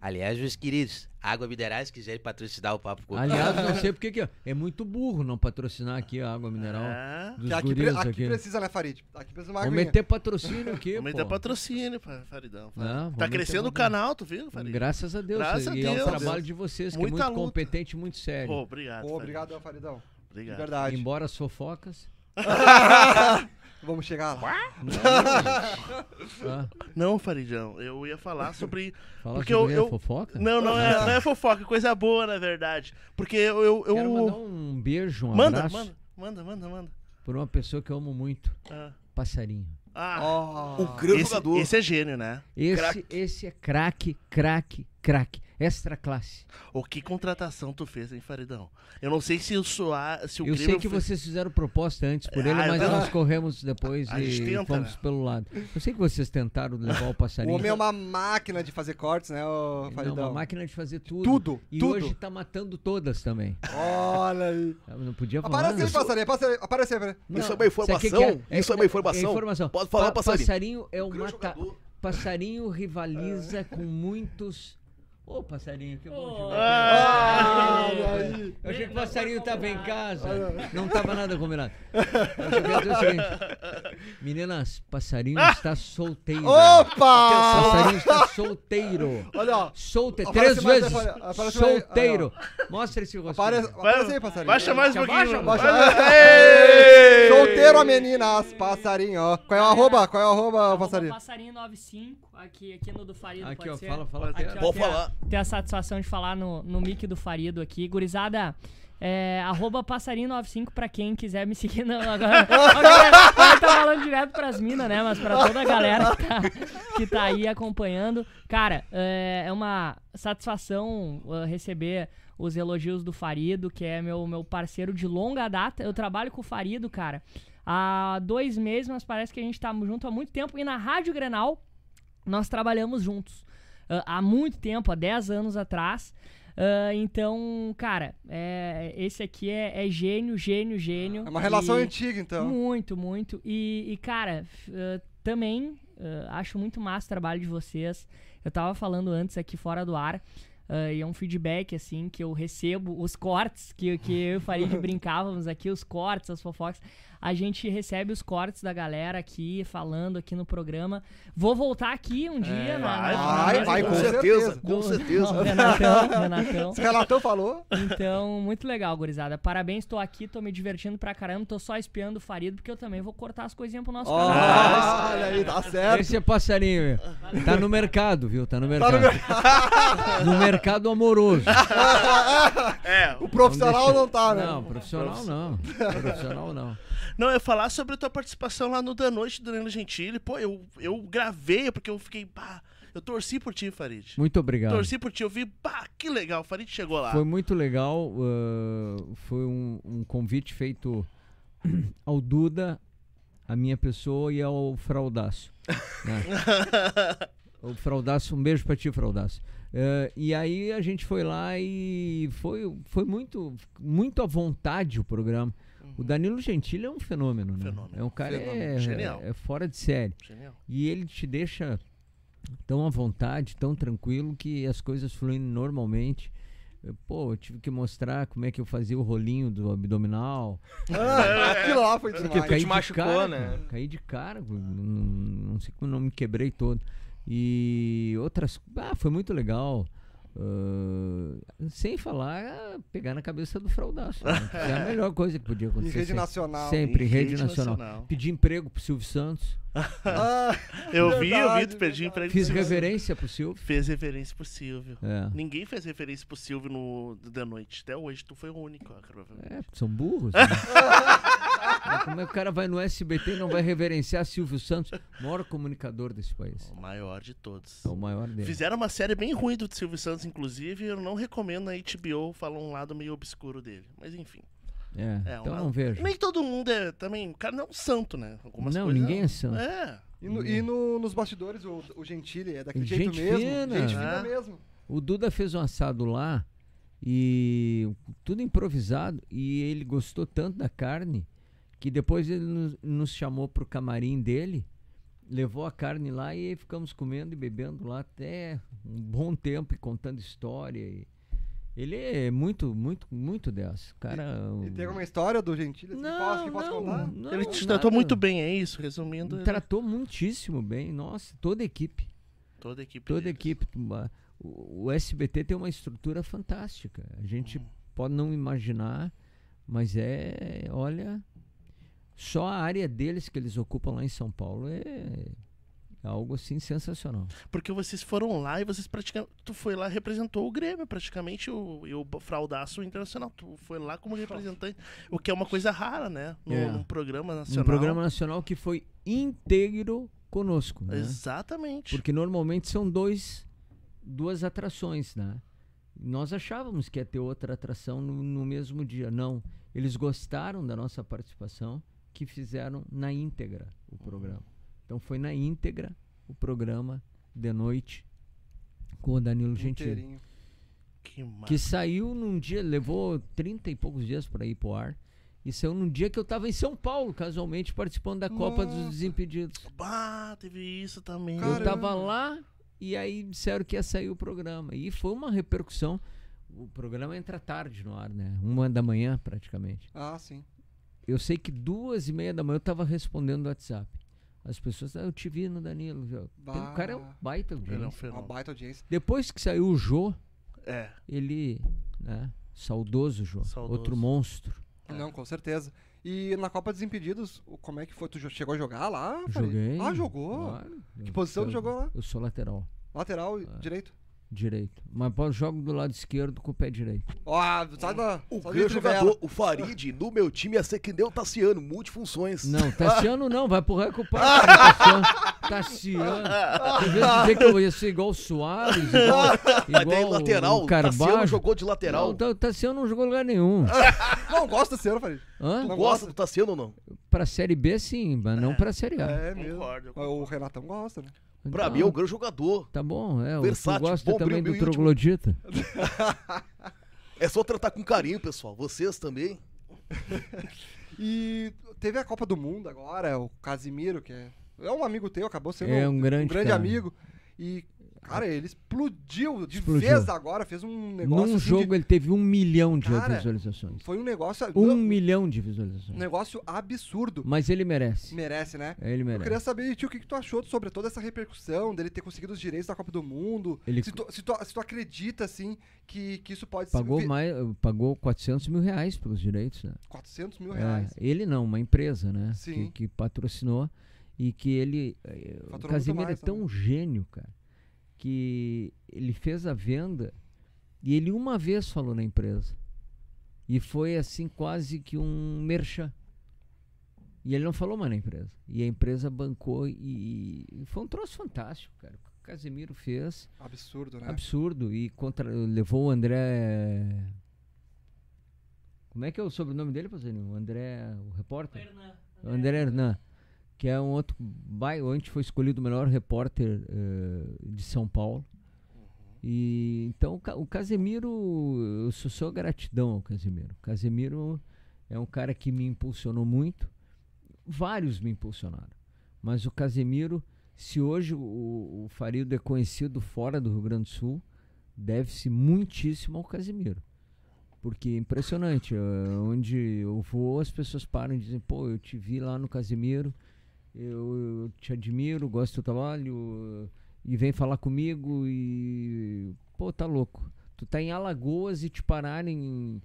Aliás, meus queridos, água mineral, se quiserem patrocinar o Papo Copeiro. Aliás, não sei porque que é muito burro não patrocinar aqui a água mineral É. dos aqui, pre- aqui aqui. precisa, né, Farid? Aqui precisa de uma Vamos meter patrocínio aqui, Vamos meter patrocínio, fa- Faridão. Não, tá crescendo o canal, tu viu, Farid? Graças a Deus. Graças a e é o Deus. trabalho de vocês, que Muita é muito luta. competente e muito sério. Pô, obrigado. Pô, obrigado, Faridão. De Obrigado. verdade. Embora as fofocas. Vamos chegar lá. Não, Faridão, eu ia falar sobre. fala Porque sobre eu- eu- fofoca? Não, não é, não é fofoca, é coisa boa, na verdade. Porque eu. eu, eu- Quero mandar um beijo, um Manda, abraço manda, manda, manda, manda. por uma pessoa que eu amo muito, Ah. passarinho. Ah, Ó. O grande esse, jogador. esse é gênio, né? Esse, Craque. esse é craque, craque, craque. Extra classe. O que contratação tu fez, hein, Faridão? Eu não sei se o Soar, se o Eu Grêmio sei que fez- vocês fizeram proposta antes por ele, Ah, mas eu- nós corremos depois A gente e tenta, fomos né? pelo lado. Eu sei que vocês tentaram levar o O passarinho. homem é uma máquina de fazer cortes, né, Não, Faridão? uma máquina de fazer tudo. Tudo, E tudo. hoje tá matando todas também. Olha aí. Não podia falar. Aparece aí, passarinho. Aparece, aparece aí. Não, Isso é uma o que informação? que é? Isso é uma informação? informação. Pode falar, passarinho. Passarinho é o mata... jogador. Passarinho rivaliza com muitos... Ô, passarinho, que bom ver. Ah. Eu achei que o passarinho tava em casa. Não tava nada combinado. Meninas, passarinho está solteiro. Opa! Passarinho está solteiro. Olha, ó. Solteiro. Aparece Três vezes. Solteiro. Mostra esse rostinho. Aparece, aparece aí, passarinho. Baixa mais um pouquinho. Baixa- Ei! Solteiro a meninas, passarinho, ó. Qual é o arroba? Qual é o arroba, Arroba passarinho? passarinho 95, aqui, aqui no do Farido, Aqui, pode ó. ser? Fala, fala. Pode a- falar. Ter a satisfação de falar no, no mic do Farido aqui. Gurizada, é, arroba passarinho95 pra quem quiser me seguir. Não, agora, agora, tá falando direto pras minas, né? Mas pra toda a galera que tá, que tá aí acompanhando. Cara, é, é uma satisfação uh, receber os elogios do Farido, que é meu, meu parceiro de longa data. Eu trabalho com o Farido, cara, há dois meses, mas parece que a gente tá junto há muito tempo. E na Rádio Grenal, nós trabalhamos juntos. Ah, há muito tempo, há 10 anos atrás. Ah, então, cara, é, esse aqui é, é gênio, gênio, gênio. É uma relação E- antiga, então. Muito, muito. E, e, cara, ah, também ah, acho muito massa o trabalho de vocês. Eu tava falando antes aqui fora do ar. e é um feedback, assim, que eu recebo, os cortes, que, que eu e o Farid brincávamos aqui, os cortes, as fofocas. A gente recebe os cortes da galera aqui, falando aqui no programa. Vou voltar aqui um dia, na, vai, na- vai, na- vai, Com com certeza, certeza. com do- certeza. do Renatão, Renatão. Esse relatão falou. Então, muito legal, gurizada. Parabéns, tô aqui, tô me divertindo pra caramba. Tô só espiando o Farido, porque eu também vou cortar as coisinhas pro nosso Ó, canal. Olha aí, tá certo. Esse é passarinho. viu? Tá no mercado, viu? Tá no Tá mercado. no mercado. No mercado amoroso. É, O profissional deixa- não tá, né? Não, profissional não. Profissional não. Não, eu ia falar sobre a tua participação lá no Da Noite do Danilo Gentili. Pô, eu, eu gravei porque eu fiquei, pá, eu torci por ti, Farid. Muito obrigado. Torci por ti, eu vi, pá, que legal, o Farid chegou lá. Foi muito legal. uh, foi um, um convite feito ao Duda, a minha pessoa e ao Fraudaço. né? o Fraudaço, um beijo pra ti, Fraudaço. Uh, e aí a gente foi lá e foi, foi muito, muito à vontade o programa. O Danilo Gentili é um fenômeno, né? Fenômeno. É um cara Fenômeno. é, Genial. é fora de série. Genial. E ele te deixa tão à vontade, tão tranquilo, que as coisas fluem normalmente. Eu, Pô, eu tive que mostrar como é que eu fazia o rolinho do abdominal. Ah, aquilo lá foi Porque demais. caí te de machucou, cara, né? cara, Caí de cara, não, não sei como não me quebrei todo. E outras. Ah, foi muito legal. Ah, sem falar, pegar na cabeça do fraudaço. né? É a melhor coisa que podia Em acontecer. rede sempre. nacional. Sempre, Em rede, rede nacional. nacional. Pedi emprego pro Silvio Santos. Ah, Eu vi, eu vi, verdade, tu verdade. emprego. Fiz pro Silvio. reverência pro Silvio. Fez referência pro Silvio. É. Ninguém fez referência pro Silvio no Da Noite. Até hoje, tu foi o único, ó, provavelmente. É, porque são burros. né? Mas Como é que o cara vai no SBT e não vai reverenciar Silvio Santos, maior comunicador desse país? O maior de todos. É o maior dele. Fizeram uma série bem ruim do Silvio Santos, inclusive. Eu não recomendo a HBO falar um lado meio obscuro dele. Mas enfim. É, É, então uma- não vejo. Nem todo mundo é também. O cara não é um santo, né? Algumas Não, coisas- ninguém é santo. É. E, no- e no- nos bastidores, o, o Gentili é daquele Gente jeito mesmo. fina. Gente fina É. mesmo. O Duda fez um assado lá E tudo improvisado. E ele gostou tanto da carne que depois ele nos, nos chamou pro camarim dele, levou a carne lá e ficamos comendo e bebendo lá até um bom tempo e contando história. e- ele é muito, muito, muito dessa. Cara, E tem alguma história do Gentili assim, que possa, que possa contar? não, Ele te nada. tratou muito bem, é isso? Resumindo, ele- Tratou muitíssimo bem. Nossa, toda a equipe. toda a equipe. Toda a equipe. uma- O, o SBT tem uma estrutura fantástica. A gente pode não imaginar, mas é, olha, só a área deles que eles ocupam lá em São Paulo é algo assim sensacional. Porque vocês foram lá e vocês praticamente. Tu foi lá e representou o Grêmio, praticamente, o, e o fraudaço internacional. Tu foi lá como representante. O que é uma coisa rara, né? No, É. num programa nacional. Um programa nacional que foi íntegro conosco, né? Exatamente. Porque normalmente são dois, duas atrações, né? Nós achávamos que ia ter outra atração no, no mesmo dia. Não. Eles gostaram da nossa participação, que fizeram na íntegra o programa. Então foi na íntegra o programa de noite com o Danilo Gentili. Que. Que saiu num dia, levou 30 e poucos dias para ir pro ar. E saiu num dia que eu tava em São Paulo, casualmente, participando da Copa dos Nossa. Desimpedidos. Ah, teve isso também. Caramba. Eu tava lá e aí disseram que ia sair o programa. E foi uma repercussão. O programa entra tarde no ar, né? Uma da manhã, praticamente. Ah, sim. Eu sei que duas e meia da manhã eu tava respondendo o WhatsApp. As pessoas, ah, eu te vi no Danilo. já." Tem- O cara é um baita é um audiência. Uma fenômeno. baita audiência. Depois que saiu o Jô, É. ele, né? Saudoso Jô. Saudoso. Outro monstro. Não, com certeza. E na Copa Desimpedidos, o- como é que foi? Tu chegou a jogar lá? Joguei. Ah, jogou? Claro. Que Eu- posição tu eu- jogou lá? Eu sou lateral, Lateral, Ah. direito? Direito. Mas jogo do lado esquerdo com o pé direito. Ó, sai da. O grande jogador, o Farid, no meu time ia ser que nem o Tassiano, multifunções. Não, Tassiano não, vai pro Reco Parque. Tassiano. Tassiano. Vez de dizer que eu ia ser igual o Soares, igual, igual lateral, o o Tassiano Carvalho. jogou de lateral. Não, o Tassiano não jogou em lugar nenhum. Não, gosta desse ano, Farid. Hã? Tu não gosta do Tassiano ou não? Pra Série B, sim, mas não pra Série A. É mesmo. O Renatão gosta, né? Pra Então, mim é um grande jogador. Tá bom, é. Versátil, gosta bom, também brilho do troglodita. É só tratar com carinho, pessoal. Vocês também. E teve a Copa do Mundo agora, o Casimiro, que é, é um amigo teu, acabou sendo É um grande cara. amigo. E, cara, ele explodiu de Explodiu. vez agora, fez um negócio. Num assim jogo de- ele teve um milhão de Cara, visualizações. Foi um negócio. Um milhão de um visualizações. negócio absurdo. Mas ele merece. Merece, né? Ele Eu merece. queria saber de ti o que, que tu achou sobre toda essa repercussão, dele ter conseguido os direitos da Copa do Mundo. Ele Se, tu, se, tu, se tu acredita, assim, que, que isso pode Pagou ser. mais, pagou 400 mil reais pelos direitos, né? 400 mil É, reais. ele não, uma empresa, né? Sim. Que, que patrocinou e que ele. eh, Faturou Casimiro é tão também. gênio, cara, que ele fez a venda e ele uma vez falou na empresa. E foi assim, quase que um merchan. E ele não falou mais na empresa. E a empresa bancou e, e foi um troço fantástico, cara. O que o Casemiro fez. Absurdo, né? Absurdo. E contra, levou o André. Como é que é o sobrenome dele, Pazinho? O André, o repórter? O André Hernan. Que é um outro bairro. Ontem foi escolhido o melhor repórter eh, de São Paulo. E então o Ca- o Casemiro, eu sou só gratidão ao Casemiro. O Casemiro é um cara que me impulsionou muito. Vários me impulsionaram. Mas o Casemiro, se hoje o, o Farido é conhecido fora do Rio Grande do Sul, deve-se muitíssimo ao Casemiro. Porque é impressionante, eh, onde eu vou, as pessoas param e dizem, pô, eu te vi lá no Casemiro, eu, te admiro, gosto do trabalho, e vem falar comigo e. Pô, tá louco. Tu tá em Alagoas e te pararem.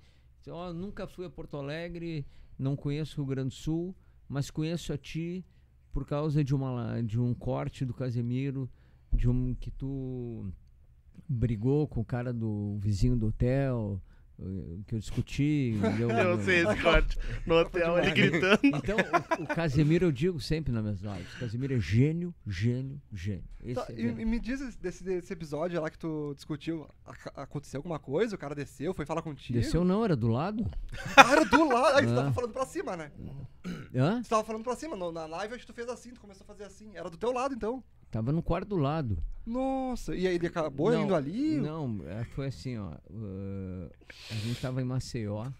Ó, nunca fui a Porto Alegre, não conheço o Rio Grande do Sul, mas conheço a ti por causa de, uma, de um corte do Casemiro, de um que tu brigou com o cara do vizinho do hotel, que eu discuti. deu- Eu sei esse corte. No hotel, ele gritando. Então, o, o Casemiro eu digo sempre nas minhas lives. O Casemiro é gênio, gênio, gênio. Esse Tá, é e, gênio. e me diz desse, desse episódio lá que tu discutiu, aconteceu alguma coisa? O cara desceu, foi falar contigo? Desceu não, era do lado? Ah, era do lado. Aí tu Ah. tava falando pra cima, né? Hã? Tu tava falando pra cima. no- na live acho que tu fez assim, tu começou a fazer assim. Era do teu lado, então. Tava no quarto do lado. Nossa, e aí ele acabou Não, indo ali? Não, é, foi assim, ó. uh, a gente tava em Maceió.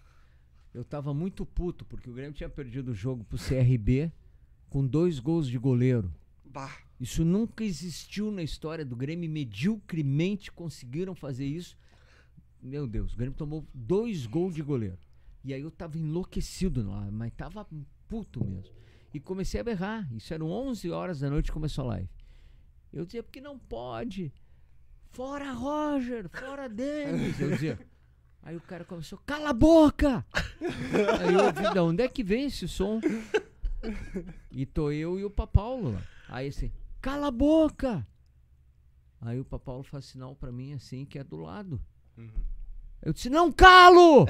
Eu tava muito puto, porque o Grêmio tinha perdido o jogo pro CRB com dois gols de goleiro. Bah, Isso nunca existiu na história do Grêmio. Mediocremente conseguiram fazer isso. Meu Deus, o Grêmio tomou dois gols de goleiro. E aí eu tava enlouquecido lá, mas tava puto mesmo. E comecei a berrar. Isso eram 11 horas da noite começou a live. Eu dizia, porque não pode. Fora Roger, fora Denis. Eu dizia. Aí o cara começou, cala a boca! Aí eu ouvi, da onde é que vem esse som? E tô eu e o Papaulo lá. Aí assim, cala a boca! Aí o Papaulo faz sinal pra mim assim, que é do lado. Eu disse, não calo!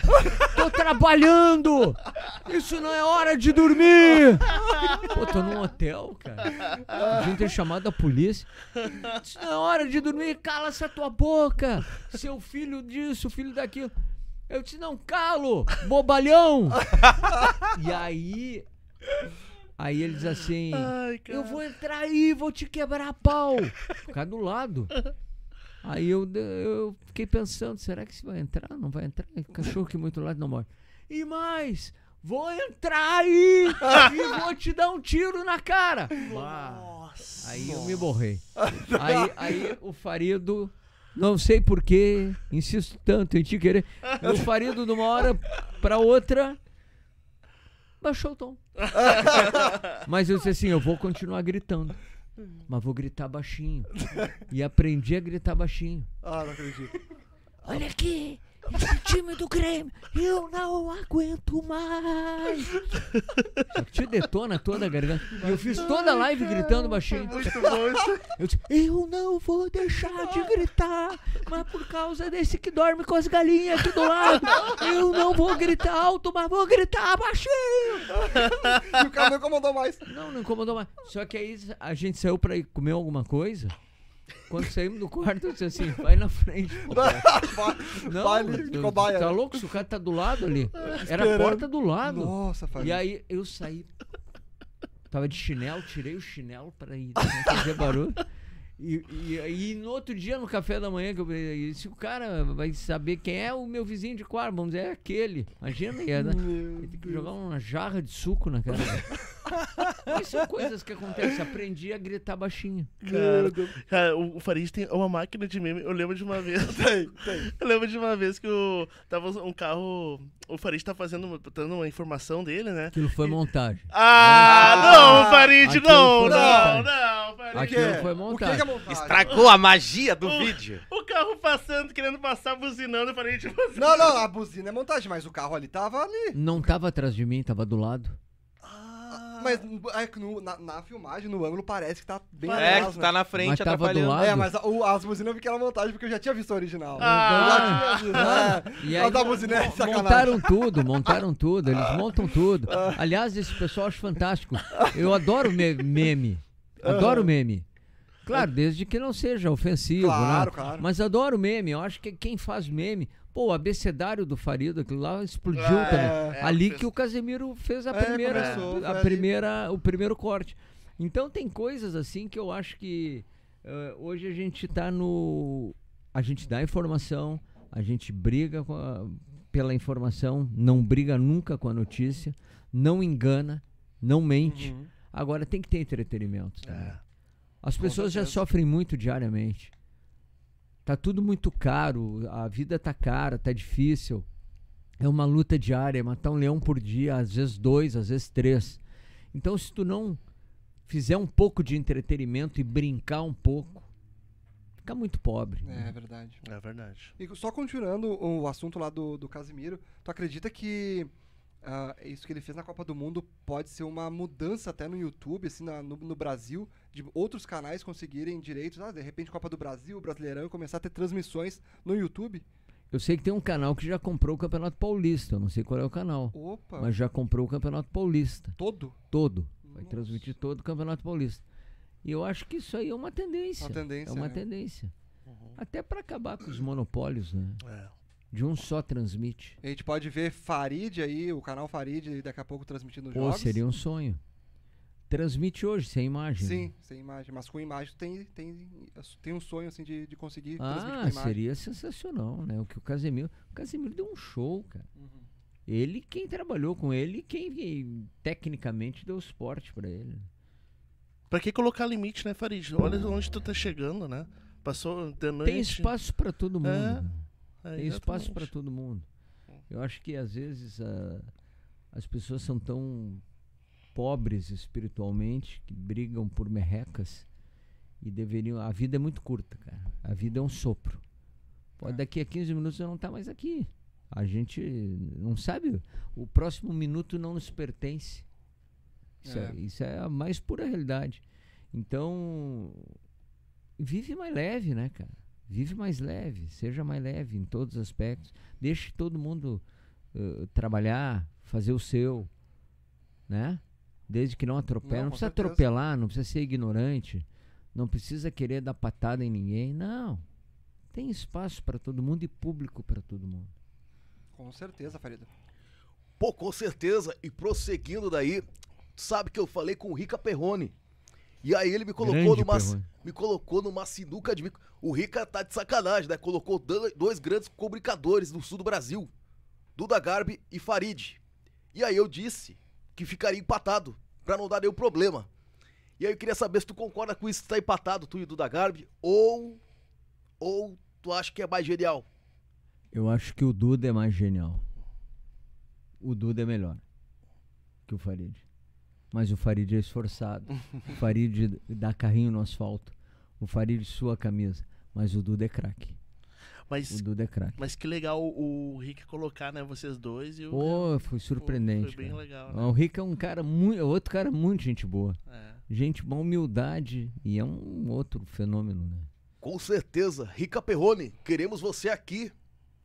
Tô trabalhando! Isso não é hora de dormir! Pô, tô num hotel, cara. Podia ter chamado a polícia. Isso não é hora de dormir, cala essa tua boca! Seu filho disso, filho daquilo. Eu disse, não calo! Bobalhão! E aí. Aí ele diz assim: Ai. Eu vou entrar aí, vou te quebrar a pau. Ficar do lado. Aí eu, eu fiquei pensando, será que você vai entrar? Não vai entrar? Cachorro que muito lado não morre. E mais, vou entrar aí e vou te dar um tiro na cara. Nossa. Aí eu me borrei. Aí, aí o Farido, não sei porquê, insisto tanto em te querer. O Farido, de uma hora pra outra, baixou o tom. Mas eu disse assim: eu vou continuar gritando. Mas vou gritar baixinho. E aprendi a gritar baixinho. ah, não acredito. Olha aqui, time do Grêmio, eu não aguento mais. Só que te detona toda a garganta. E eu fiz toda a live gritando baixinho. Muito bom isso. Eu disse, eu não vou deixar de gritar, mas por causa desse que dorme com as galinhas aqui do lado, eu não vou gritar alto, mas vou gritar baixinho. E o cara não incomodou mais. Não, não incomodou mais. Só que aí a gente saiu pra comer alguma coisa. Quando saímos do quarto, eu disse assim, vai na frente. pô. Não, de cobaia. tá louco? Se o cara tá do lado ali. Era a porta do lado. Nossa, E família. aí eu saí. Tava de chinelo, tirei o chinelo pra ir não fazer barulho. E, e aí no outro dia, no café da manhã, que eu falei, se o cara vai saber quem é o meu vizinho de quarto, vamos dizer, é aquele. Imagina, ia, né? Tem que jogar uma jarra de suco na cara. Mas são coisas que acontecem. Aprendi a gritar baixinho. Cara, cara, o, o Farid tem uma máquina de meme. Eu lembro de uma vez. Tem, tem. Eu lembro de uma vez que o, tava um carro. O Farid tá fazendo uma- dando uma informação dele, né? Aquilo foi montagem. Ah, não, Farid, não, não, montagem. não, Farid. Aquilo foi O que, montagem. que é montagem? Estragou a magia do O- vídeo. O carro passando, querendo passar, buzinando, o Farid. assim, Não, não, a buzina é montagem, mas o carro ali tava ali. Não tava atrás de mim, tava do lado. Mas é que no- na, na filmagem, no ângulo, parece que tá bem É, que tá na frente Mas tava do atrapalhando. lado. É, mas a- o- as buzinas eu vi que era montagem porque eu já tinha visto a original. Ah. eu já tinha visto. É. E Mas a buzina é sacanagem. montaram tudo, montaram tudo, eles montam tudo. Aliás, esse pessoal eu acho fantástico. Eu adoro me- meme. Adoro meme. Claro, desde que não seja ofensivo, Claro, né? claro. Mas adoro meme. Eu acho que quem faz meme. Pô, o abecedário do Farido, aquilo lá explodiu Ah, também. é, ali fez- que o Casemiro fez a É, primeira, começou, a primeira, o primeiro corte. Então tem coisas assim que eu acho que eh, hoje a gente tá no, a gente dá informação, a gente briga a- pela informação, não briga nunca com a notícia, não engana, não mente. Uhum. Agora tem que ter entretenimento. É. As pessoas já sofrem muito diariamente. Tá tudo muito caro, a vida tá cara, tá difícil. É uma luta diária, matar um leão por dia, às vezes dois, às vezes três. Então, se tu não fizer um pouco de entretenimento e brincar um pouco, fica muito pobre. É, é verdade. É verdade. E só continuando o assunto lá do, do Casimiro, tu acredita que ah, isso que ele fez na Copa do Mundo pode ser uma mudança até no YouTube, assim, na- no, no Brasil, de outros canais conseguirem direitos, ah, de repente Copa do Brasil, Brasileirão, e começar a ter transmissões no YouTube? Eu sei que tem um canal que já comprou o Campeonato Paulista, eu não sei qual é o canal, Opa, mas já comprou o Campeonato Paulista. todo? Todo. Vai Nossa. transmitir todo o Campeonato Paulista. E eu acho que isso aí é uma tendência. Uma tendência, É uma né? tendência. Até para acabar com os monopólios, né? É. De um só transmite. A gente pode ver Farid aí, o canal Farid, daqui a pouco transmitindo Pô, jogos. seria um sonho. Transmite hoje, sem imagem. né? Sim, sem imagem. Mas com imagem tem, tem, tem um sonho assim de, de conseguir transmitir com Ah, imagem. seria sensacional, né? O que o Casemiro. O Casemiro deu um show, cara. Ele, quem trabalhou com ele, quem, quem tecnicamente deu suporte pra ele. Pra que colocar limite, né, Farid? Olha onde tu tá chegando, né? Passou de noite. Tem espaço pra todo mundo. É, né? É, Tem espaço para todo mundo. Eu acho que às vezes ah, as pessoas são tão pobres espiritualmente que brigam por merrecas e deveriam. A vida é muito curta, cara. A vida é um sopro. Pode daqui a 15 minutos eu não estar mais aqui. A gente não sabe. O próximo minuto não nos pertence. Isso é, É. isso é a mais pura realidade. Então, vive mais leve, né, cara? Vive mais leve, seja mais leve em todos os aspectos. Deixe todo mundo eh, trabalhar, fazer o seu, né? Desde que não atropele. Não, Não, precisa certeza. atropelar, não precisa ser ignorante, não precisa querer dar patada em ninguém. Não. Tem espaço para todo mundo e público para todo mundo. Com certeza, Farida. Pô, com certeza. E prosseguindo daí, sabe que eu falei com o Rica Perrone. E aí ele me colocou Grande numa Perrone. me colocou numa sinuca de bico. O Rica tá de sacanagem, né? Colocou do- dois grandes comunicadores do sul do Brasil, Duda Garbi e Farid. E aí eu disse que ficaria empatado, pra não dar nenhum problema. E aí eu queria saber se tu concorda com isso, que tá empatado, tu e o Duda Garbi, ou ou tu acha que é mais genial? Eu acho que o Duda é mais genial. O Duda é melhor que o Farid. Mas o Farid é esforçado. o Farid dá carrinho no asfalto. O Farid sua camisa. Mas o Duda é craque. Mas, O Duda é craque. mas que legal o Rick colocar, né, vocês dois e o. Pô, foi surpreendente. foi bem cara. legal, né? O Rick é um cara muito. Outro cara muito gente boa. É. Gente, uma humildade. E é um outro fenômeno, né? Com certeza, Rica Perrone, queremos você aqui.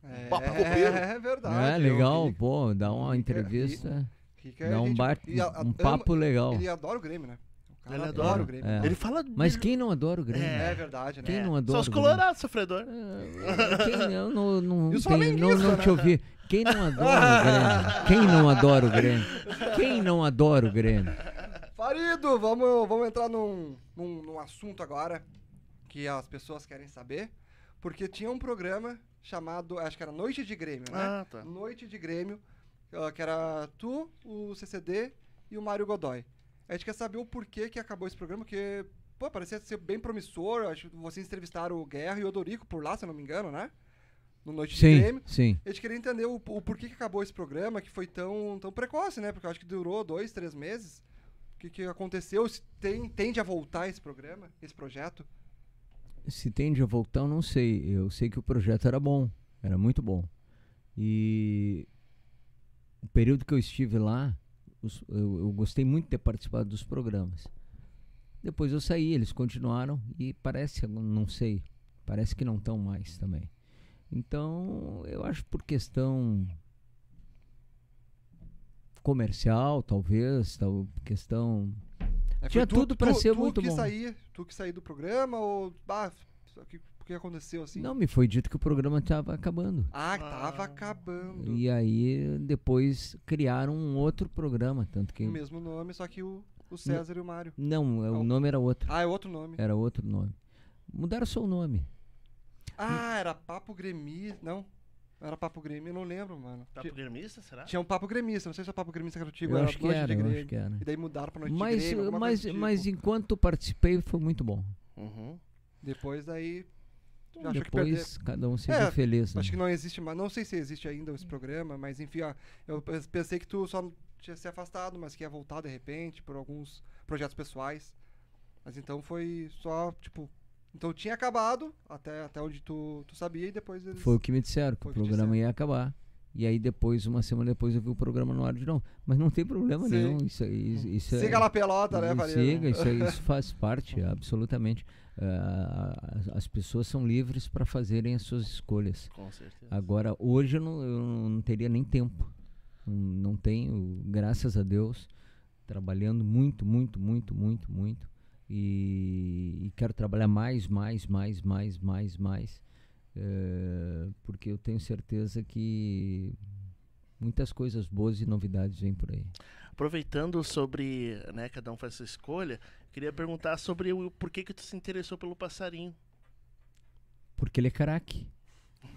É, Papo copeiro. é verdade. é eu- legal, pô, dá uma Rica- entrevista. Rica é Dá um, gente- e a- um papo legal. Ele adora o Grêmio, né? O cara Ele adora, adora. o Grêmio. É. Ele fala. Mas ele- quem não adora o Grêmio? É verdade, né? Quem não Só adora os o Grêmio? colorados, sofredor. Ah, Quem não, não, não, os tem- não, não né? te ouvi. Quem não adora o Grêmio? Quem não adora o Grêmio? Quem não adora o Grêmio? Farido, vamos, vamos entrar num, num, num assunto agora que as pessoas querem saber. Porque tinha um programa chamado, acho que era Noite de Grêmio, né? Ah, tá. Noite de Grêmio, que era tu, o CCD e o Mário Godoy. A gente quer saber o porquê que acabou esse programa, porque, pô, parecia ser bem promissor. Acho que vocês entrevistaram o Guerra e o Odorico por lá, se eu não me engano, né? No Noite de Sim, Grêmio. sim. A gente queria entender o, o porquê que acabou esse programa, que foi tão, tão precoce, né? Porque eu acho que durou dois, três meses. O que, que aconteceu? Se tem, tende a voltar esse programa, esse projeto? Se tende a voltar, eu não sei. Eu sei que o projeto era bom, era muito bom. E o período que eu estive lá, os- eu, eu gostei muito de ter participado dos programas. Depois eu saí, eles continuaram e parece, não sei, parece que não estão mais também. Então, eu acho por questão comercial, talvez, tal, questão É, Tinha foi tudo pra ser tu muito que bom. Sair, tu que sair do programa ou... Ah, que, o que aconteceu assim? Não, me foi dito que o programa estava acabando. Ah, que tava Ah. acabando. E aí depois criaram um outro programa, tanto que O mesmo nome, só que o, o César e o Mário. não, é, Não. o nome era outro, Ah, é outro nome. era outro nome. Mudaram só o nome. Ah, era Papo Gremista. Não, não era Papo Grêmio, eu não lembro, mano. Pro gremista, será? Tinha um Papo Gremista, não sei se é o Papo Gremista que era antigo, Eu era acho que era, de eu acho que era. E daí mudaram pra Noite Mas, de Grêmio, mas, mas tipo. enquanto participei foi muito bom. Uhum. Depois daí... perdeu- Depois cada um seja É, feliz. Né? Acho que não existe mais, não sei se existe ainda esse programa, mas enfim, ó, eu pens- pensei que tu só tinha se afastado, mas que ia voltar de repente por alguns projetos pessoais. Mas então foi só, tipo, então tinha acabado até, até onde tu, tu sabia e depois eles... Foi o que me disseram, que o programa ia acabar. E aí depois, uma semana depois, eu vi o programa no ar de novo. Mas não tem problema Sim. nenhum. Isso, isso, isso é- Siga lá pelota, né, Vareiro? Siga, isso, aí- isso faz parte, absolutamente. Ah, as, as pessoas são livres para fazerem as suas escolhas. Com certeza. Agora, hoje eu não, eu não teria nem tempo. Não, não tenho, graças a Deus, trabalhando muito, muito, muito, muito, muito. E, e quero trabalhar mais, mais, mais, mais, mais, mais. Eh, porque eu tenho certeza que muitas coisas boas e novidades vêm por aí. aproveitando sobre, né, cada um faz sua escolha, queria perguntar sobre o por que que tu se interessou pelo passarinho. Porque ele é craque.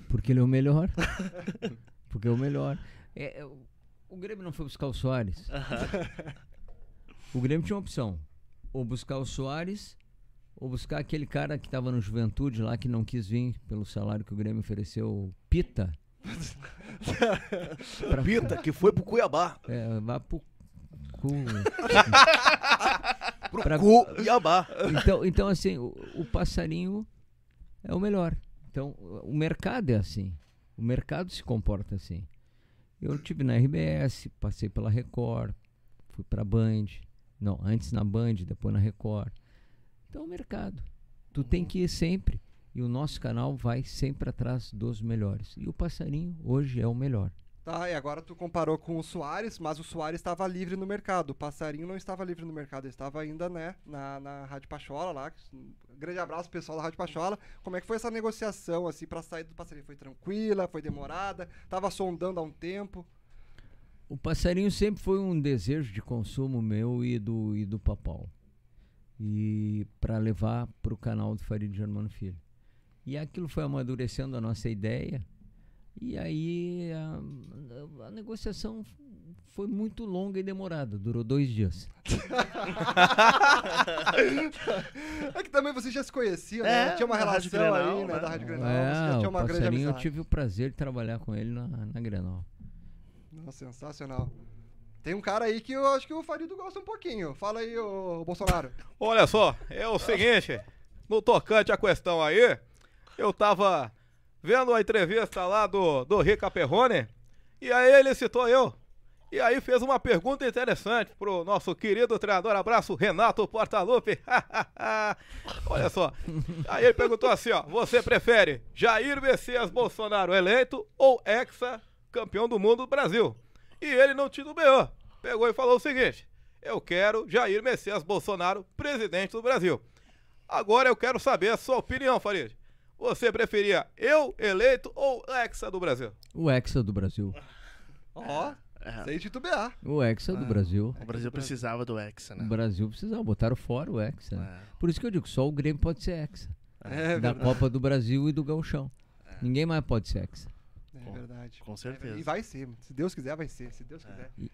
Porque ele é o melhor. Porque é o melhor. É, é, o- o Grêmio não foi buscar o Soares. O Grêmio tinha uma opção. Ou buscar o Soares, ou buscar aquele cara que estava no Juventude lá, que não quis vir pelo salário que o Grêmio ofereceu, Pita. Pra- Pita, que foi pro Cuiabá. É, vá pro cu. Pro Pra- Cuiabá. Então, então assim, o, o passarinho é o melhor. Então, o mercado é assim. O mercado se comporta assim. Eu tive na RBS, passei pela Record, fui pra Band. Não, antes na Band, depois na Record. Então, o mercado. Tu tem que ir sempre. E o nosso canal vai sempre atrás dos melhores. E o passarinho hoje é o melhor. Tá, e agora tu comparou com o Soares, mas o Soares estava livre no mercado. O Passarinho não estava livre no mercado, ele estava ainda, né, na, na Rádio Pachola lá. Grande abraço, pessoal da Rádio Pachola. Como é que foi essa negociação, assim, pra sair do Passarinho? Foi tranquila, foi demorada? Tava sondando há um tempo? O passarinho sempre foi um desejo de consumo meu e do, e do Papal. E para levar para o canal do Farid Germano Filho. E aquilo foi amadurecendo a nossa ideia. E aí a, a negociação foi muito longa e demorada, durou dois dias. É que também vocês já se conheciam, É, né? Tinha uma relação Grenal, aí, né, né? da Rádio Grenal. você é, já tinha uma grande passarinho eu amizade. tive o prazer de trabalhar com ele na, na Grenal. Nossa, sensacional. Tem um cara aí que eu acho que o Farido gosta um pouquinho. Fala aí, ô Bolsonaro. Olha só, é o seguinte, no tocante à questão aí, eu tava vendo a entrevista lá do, do Rica Perrone, e aí ele citou eu. E aí fez uma pergunta interessante pro nosso querido treinador, abraço, Renato Portaluppi. Olha só, aí ele perguntou assim, ó, você prefere Jair Messias Bolsonaro eleito ou Hexa campeão do mundo do Brasil? E ele não titubeou, pegou e falou o seguinte, eu quero Jair Messias Bolsonaro presidente do Brasil. Agora eu quero saber a sua opinião, Farid. Você preferia eu eleito ou Hexa do Brasil? O Hexa do Brasil. Ó, É, sem titubear. O Hexa do Brasil. o Brasil precisava do Hexa, O né? Brasil precisava, botaram fora o Hexa. É. Por isso que eu digo, só o Grêmio pode ser Hexa. É da verdade. Copa do Brasil e do Gauchão. Ninguém mais pode ser Hexa. É verdade. Com É certeza. E vai ser. Se Deus quiser, vai ser. Se Deus quiser. E-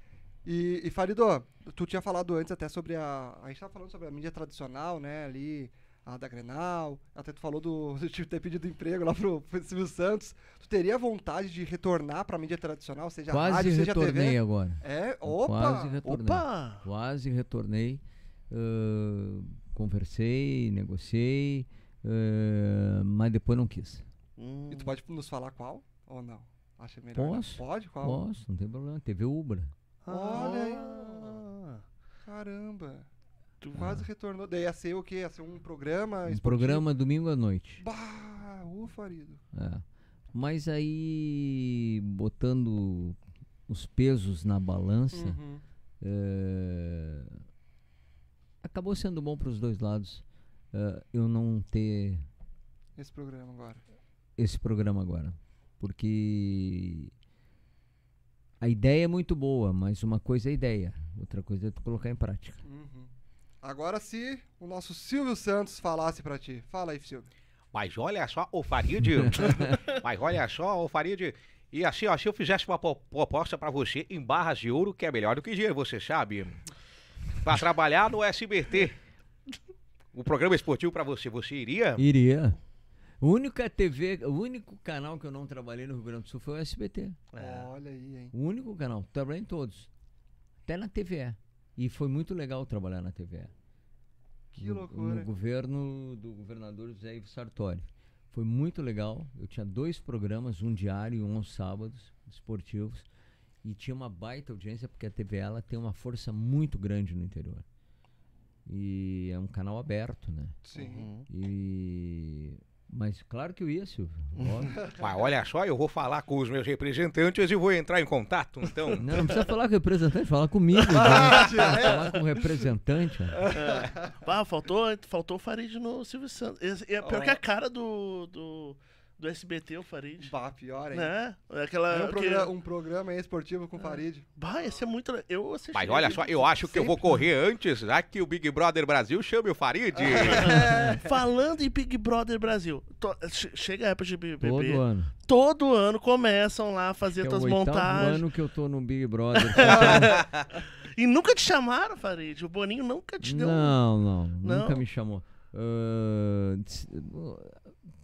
E, e Farido, tu tinha falado antes até sobre a. A gente tava falando sobre a mídia tradicional, né? Ali, a da Grenal. Até tu falou do. de ter pedido emprego lá pro, pro Silvio Santos. Tu teria vontade de retornar pra mídia tradicional, seja Quase rádio, seja retornei TV? agora. É, opa! Quase retornei. Opa! Quase retornei. ãh, conversei, negociei, ãh, mas depois não quis. Hum, E tu pode nos falar qual? Ou não? Acha melhor? Posso. Pode? Qual? Posso, não tem problema. TV Ubra. Olha aí. ah, Caramba. Tu quase retornou. Daí ia ser o quê? Ia ser um programa? Um esportivo? programa domingo à noite. Bah, ô Farido. É. Mas aí, botando os pesos na balança, Uhum. É, acabou sendo bom para os dois lados é, eu não ter Esse programa agora. esse programa agora. Porque a ideia é muito boa, mas uma coisa é ideia, outra coisa é tu colocar em prática. Uhum. Agora se o nosso Silvio Santos falasse pra ti. Fala aí, Silvio. Mas olha só, o Farid. mas olha só, o Farid. E assim, ó, se eu fizesse uma po- proposta pra você em barras de ouro, que é melhor do que dinheiro, você sabe. Pra trabalhar no SBT. O programa esportivo pra você, você iria? Iria. A única TV, o único canal que eu não trabalhei no Rio Grande do Sul foi o SBT. é. Olha aí, hein. O único canal. Trabalhei em todos. Até na TVE. E foi muito legal trabalhar na TVE. Que no, loucura. No governo do governador José Ivo Sartori. Foi muito legal. Eu tinha dois programas, um diário e um aos sábados, esportivos. E tinha uma baita audiência, porque a TVE ela tem uma força muito grande no interior. E é um canal aberto, né? Sim. Uhum. E... Mas claro que eu ia, Silvio. Mas olha só, eu vou falar com os meus representantes e vou entrar em contato, então. Não, não precisa falar com o representante, falar comigo. né? falar com o representante. Ah, faltou, faltou o Farid no Silvio Santos. Esse- é pior que a cara do, do, Do SBT, o Farid. Bah, pior, hein? Né? Aquela. Era um, que- programa, um programa esportivo com o Farid. Bah, esse é muito. Eu assisti. Mas olha só, eu acho que eu vou correr antes, já que o Big Brother Brasil chame o Farid. Falando em Big Brother Brasil, to- che- chega a época de BBB. Todo ano. Todo ano começam lá a fazer Que é o montagens. ano que eu tô no Big Brother. E nunca te chamaram, Farid. O Boninho nunca te deu. não, não, Não? nunca me chamou. Tss,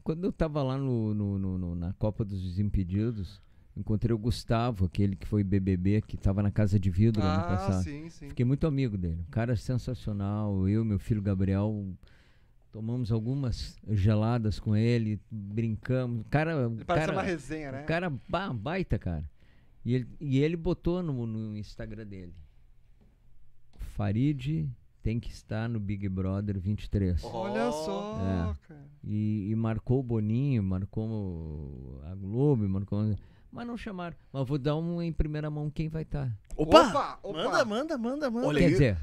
quando eu tava lá no, no- no- na Copa dos Desimpedidos, encontrei o Gustavo, aquele que foi BBB, que tava na Casa de Vidro ano Ah, passado. sim, sim. Fiquei muito amigo dele. Um cara sensacional. Eu e meu filho Gabriel tomamos algumas geladas com ele, brincamos. Cara, Ele parece cara, uma resenha, né? o cara ba- baita, cara. E ele, e ele botou no, no Instagram dele. Farid tem que estar no Big Brother 23. Olha só, É. cara. E, e marcou o Boninho, marcou a Globo, marcou. Mas não chamaram. Mas vou dar um em primeira mão quem vai estar. Opa! Opa, opa. Manda, manda, manda, manda. Olha Quer aí. dizer,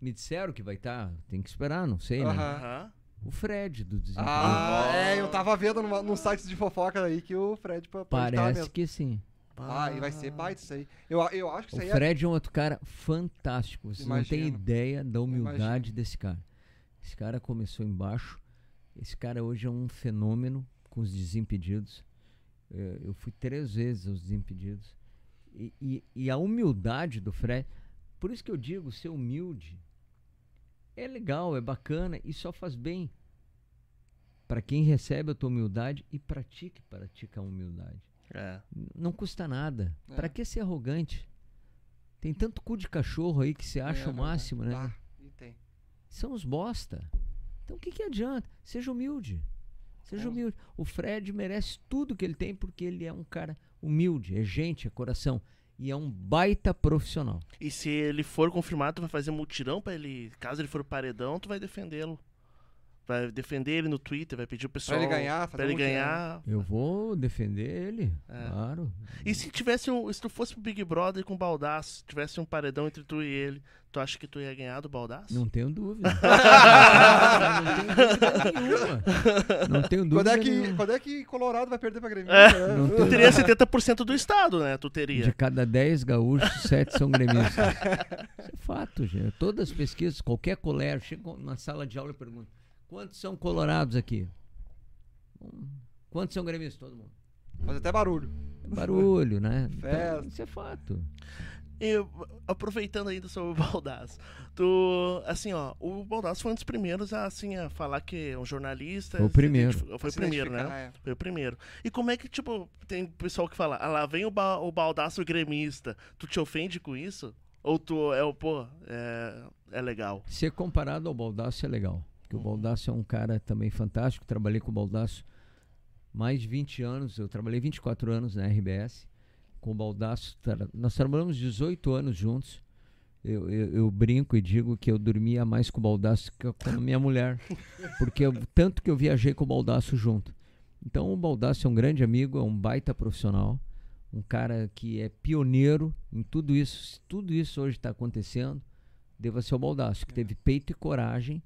me disseram que vai estar. Tem que esperar, não sei, né? Aham. Aham. O Fred do Desemprego. Ah, é, eu tava vendo numa, num site de fofoca aí que o Fred pode estar Parece mesmo. que sim. Ah, e vai ser baita isso aí. Eu, eu acho que O isso aí é... Fred é um outro cara fantástico. Vocês não têm Imagino. ideia da humildade Imagino. desse cara. Esse cara começou embaixo. Esse cara hoje é um fenômeno com os Desimpedidos. Eu fui três vezes aos Desimpedidos. E, e, e a humildade do Fred. Por isso que eu digo, ser humilde é legal, é bacana e só faz bem para quem recebe a tua humildade e pratique, pratica a humildade. É. Não custa nada. É. Pra que ser arrogante? Tem tanto cu de cachorro aí que se É acha o verdade. máximo, né? Ah, e tem. São os bosta. Então o que, que adianta? Seja humilde. Seja É. humilde. O Fred merece tudo que ele tem porque ele é um cara humilde, é gente, é coração. E é um baita profissional. E se ele for confirmado, tu vai fazer mutirão pra ele. Caso ele for paredão, tu vai defendê-lo. Vai defender ele no Twitter, vai pedir o pessoal. ele ganhar, fazer Pra ele um ganhar. Eu vou defender ele, É. claro. E se tivesse um. Se tu fosse pro Big Brother com o Baldaço, tivesse um paredão entre tu e ele, tu acha que tu ia ganhar do Baldaço? Não tenho dúvida. não tenho dúvida nenhuma. Não tenho Quando dúvida é, que, nenhuma. quando é que Colorado vai perder pra Grêmio? É. Não Tu teria 70% do estado, né? Tu teria. De cada 10 gaúchos, 7 são gremistas. Isso é fato, gente. Todas as pesquisas, qualquer colégio, chega na sala de aula e pergunta: quantos são colorados aqui? Hum, Quantos são gremistas? Todo mundo. Faz até barulho. Barulho, né? Festa. Então, isso é fato. E, aproveitando ainda sobre o Baldaço, tu, assim, ó, o Baldaço foi um dos primeiros a, assim, a falar que é um jornalista. Foi o primeiro. Foi o primeiro, né? é. Foi o primeiro. E como é que, tipo, tem pessoal que fala, ah lá, vem o, ba o Baldaço gremista, tu te ofende com isso? Ou tu é o, pô, é, é legal? Ser comparado ao Baldaço é legal. Porque o Baldaço é um cara também fantástico. Trabalhei com o Baldaço mais de 20 anos. Eu trabalhei 24 anos na RBS. Com o Baldaço, tra- nós trabalhamos 18 anos juntos. Eu, eu, eu brinco e digo que eu dormia mais com o Baldaço que com a minha mulher. Porque eu- tanto que eu viajei com o Baldaço junto. Então o Baldaço é um grande amigo, é um baita profissional. Um cara que é pioneiro em tudo isso. Tudo isso hoje está acontecendo, deva ser o Baldaço, que teve peito e coragem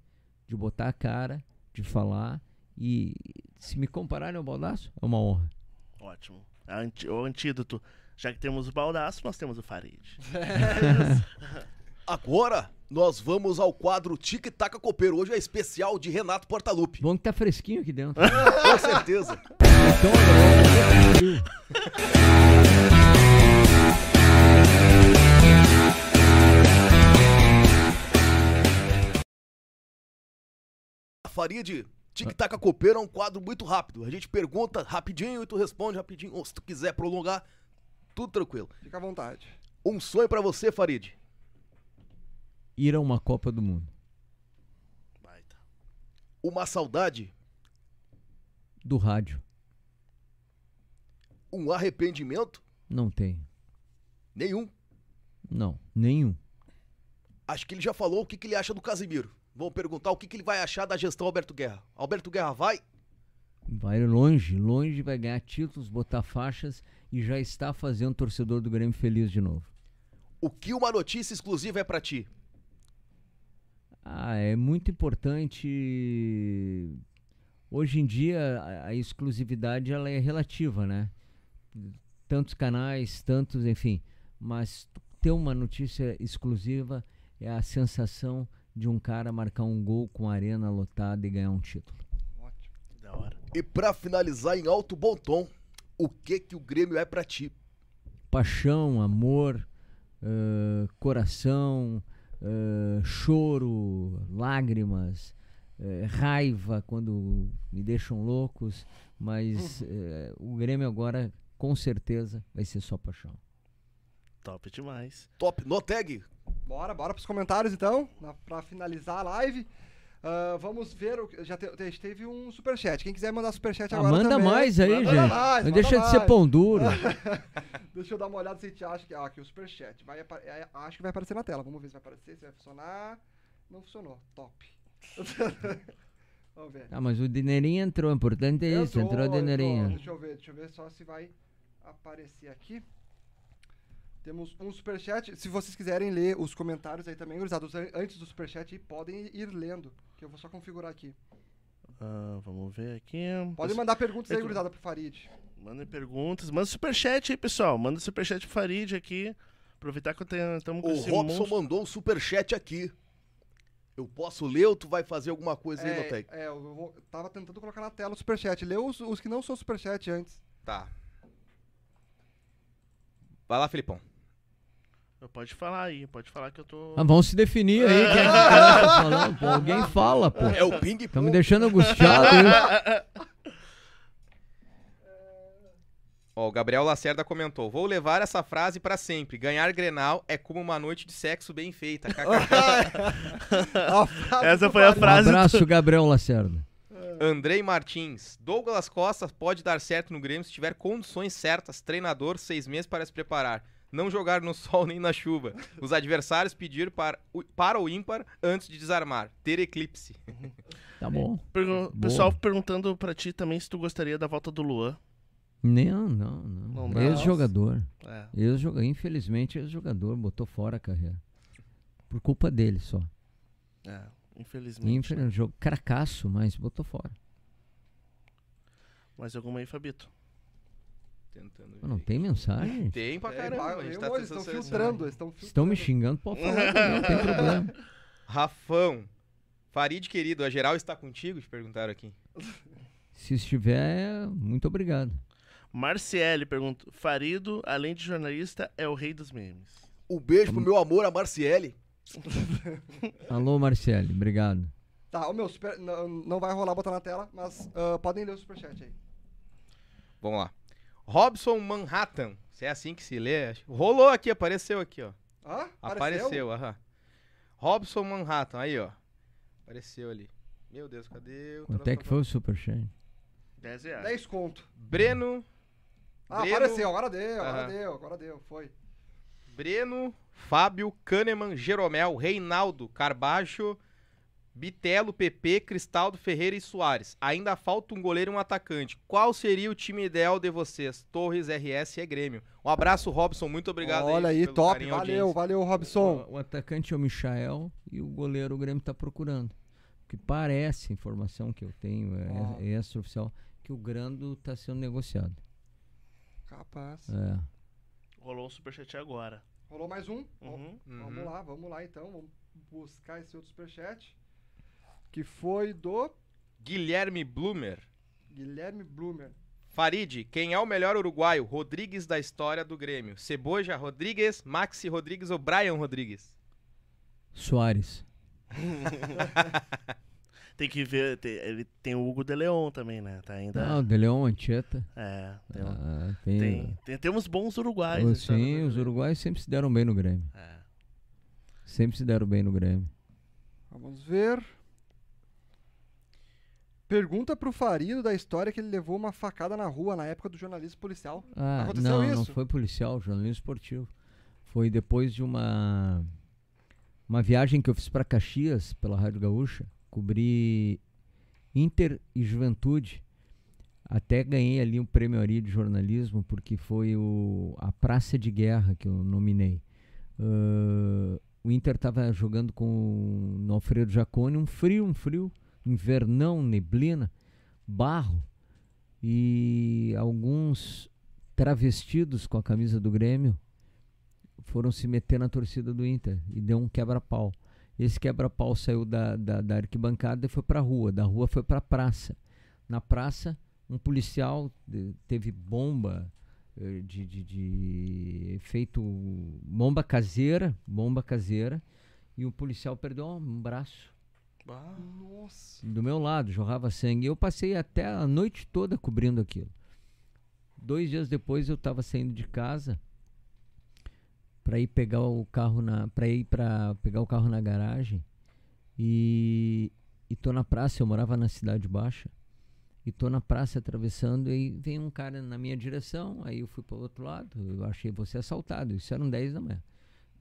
de botar a cara, de falar. E se me compararem ao Baldaço, é uma honra. Ótimo. Anti- o antídoto. Já que temos o Baldaço, nós temos o Farid. Agora, nós vamos ao quadro Tic Taca Copeiro. Hoje é especial de Renato Portaluppi. Bom que tá fresquinho aqui dentro. Com certeza. Então, Farid, Tic Taca Copeiro é um quadro muito rápido. A gente pergunta rapidinho e tu responde rapidinho. Ou se tu quiser prolongar, tudo tranquilo. Fica à vontade. Um sonho pra você, Farid. ir a uma Copa do Mundo. Baita. Uma saudade, Do rádio. um arrependimento, Não tem. nenhum. Não, nenhum. Acho que ele já falou o que, que ele acha do Casimiro. Vamos perguntar o que, que ele vai achar da gestão Alberto Guerra. Alberto Guerra vai? Vai longe, longe, vai ganhar títulos, botar faixas e já está fazendo o torcedor do Grêmio feliz de novo. O que uma notícia exclusiva é pra ti? Ah, é muito importante hoje em dia a, a exclusividade ela é relativa, né? Tantos canais, tantos, enfim. Mas ter uma notícia exclusiva é a sensação de um cara marcar um gol com a arena lotada e ganhar um título. Da hora. E pra finalizar em alto bom tom, o que que o Grêmio é pra ti? paixão, amor, ãh, coração, ãh, choro, lágrimas, eh, raiva quando me deixam loucos, mas o Grêmio agora com certeza vai ser só paixão. Top demais. Top, no tag. Bora, bora pros comentários então, na, pra finalizar a live. Ah, vamos ver, o já te- te- teve um superchat. Quem quiser mandar superchat Ah, agora manda também. mais aí, Manda gente. mais, Não deixa de ser mais. pão duro. Deixa eu dar uma olhada se a gente acha que. Ah, aqui o superchat. Vai, é, acho que vai aparecer na tela. Vamos ver se vai aparecer, se vai funcionar. Não funcionou. Top. Vamos ver. Ah, mas o dinheirinho entrou, o importante é isso, entrou o dinheirinho. Deixa eu ver, deixa eu ver só se vai aparecer aqui. Temos um superchat. Se vocês quiserem ler os comentários aí também, gurizada, os an- antes do superchat, podem ir lendo. Que eu vou só configurar aqui. Ah, vamos ver aqui. Podem mandar perguntas aí, eu gurizada, pro Farid. Mandem perguntas. Manda superchat aí, pessoal. Manda superchat pro Farid aqui. Aproveitar que estamos com O esse Robson monstro. mandou um superchat aqui. Eu posso ler ou tu vai fazer alguma coisa aí, É, Noteg? é, eu vou- tava tentando colocar na tela o superchat. Lê os, os que não são superchat antes. Tá. Vai lá, Filipão. Pode falar aí, pode falar que eu tô. Ah, vamos se definir aí, quem é que tá falando? Pô, alguém fala, pô. É o ping Tá me deixando angustiado. hein? Ó, o Gabriel Lacerda comentou: Vou levar essa frase pra sempre. Ganhar Grenal é como uma noite de sexo bem feita. Frase Essa foi a Farid. Um frase. abraço, Gabriel Lacerda. Andrei Martins. Douglas Costa pode dar certo no Grêmio se tiver condições certas. Treinador, seis meses para se preparar. Não jogar no sol nem na chuva. Os adversários pedir para, o- para o ímpar antes de desarmar. Ter eclipse. Tá bom. Pergun- Pessoal perguntando pra ti também se tu gostaria da volta do Luan. Não, não, não. Ex-jogador. É. Ex-jogador. Infelizmente, ex-jogador botou fora a carreira. Por culpa dele só. É, infelizmente. Infel... né? Jogo cracaço, mas botou fora. Mais alguma aí, Fabito? Tentando não tem mensagem? Tem pra É, caramba. eu tá eles estão filtrando, eles estão filtrando. Estão me xingando, pode falar, não tem problema. Rafão. Farid, querido, a geral está contigo? Te perguntaram aqui. Se estiver, muito obrigado. Marciele pergunta: Farido, além de jornalista, é o rei dos memes. Um beijo pro meu amor, a Marciele. Alô, Marcele, obrigado. Tá, o meu super. Não, não vai rolar botar na tela, mas ah, podem ler o superchat aí. Vamos lá. Robson Manhattan. Se é assim que se lê. Rolou aqui, apareceu aqui, ó. Hã? Apareceu, aham. Robson Manhattan, aí, ó. Apareceu ali. Meu Deus, cadê o Quanto é que foi o superchat? 10 reais. 10 conto. Breno. Ah, Breno- apareceu, agora deu, agora Aham. deu, agora deu, foi. Breno, Fábio, Kahneman, Jeromel, Reinaldo, Carbacho, Bitelo, PP, Cristaldo, Ferreira e Soares. Ainda falta um goleiro e um atacante. Qual seria o time ideal de vocês? Torres, RS e Grêmio. Um abraço, Robson. Muito obrigado. Olha aí, pelo top, carinho valeu, audiência. valeu, Robson. O, o atacante é o Michael e o goleiro o Grêmio está procurando. Que parece, informação que eu tenho, é, é extraoficial, que o Grando está sendo negociado. Capaz. É. Rolou um superchat agora. Rolou mais um? Uhum. Vamos lá, vamos lá então. Vamos buscar esse outro superchat. Que foi do Guilherme Blumer. Guilherme Blumer. Farid, quem é o melhor uruguaio? Rodrigues da história do Grêmio. Ceboja Rodrigues, Maxi Rodrigues ou Brian Rodrigues? Soares. Tem que ver. tem- ele tem o Hugo de Leon também, né? Tá ainda. Ah, o De Leon Anchieta. É, tem, Ah, tem, tem, tem- temos bons uruguaios. Oh, sim, os uruguaios sempre se deram bem no Grêmio. É. Sempre se deram bem no Grêmio. Vamos ver. Pergunta pro Farido da história que ele levou uma facada na rua na época do jornalismo policial. Ah, Aconteceu não, isso? não foi policial, jornalismo esportivo. Foi depois de uma uma viagem que eu fiz para Caxias pela Rádio Gaúcha, cobri Inter e Juventude. Até ganhei ali um prêmio Ari de jornalismo porque foi o a Praça de Guerra que eu nominei. Ah, o Inter estava jogando com o Alfredo Jacone, um frio, um frio, invernão, neblina. barro e alguns travestidos com a camisa do Grêmio foram se meter na torcida do Inter e deu um quebra-pau. Esse quebra-pau saiu da, da, da arquibancada e foi para a rua, da rua foi para a praça. Na praça, um policial de- teve bomba eh, de, de, de efeito bomba caseira, bomba caseira, e o policial perdeu um braço Nossa. do meu lado, jorrava sangue. Eu passei até a noite toda cobrindo aquilo. Dois dias depois eu estava saindo de casa para ir pegar o carro na, para ir para pegar o carro na garagem e e tô na praça. Eu morava na cidade baixa e tô na praça atravessando e vem um cara na minha direção. Aí eu fui para o outro lado. Eu achei você assaltado. Isso eram 10 da manhã.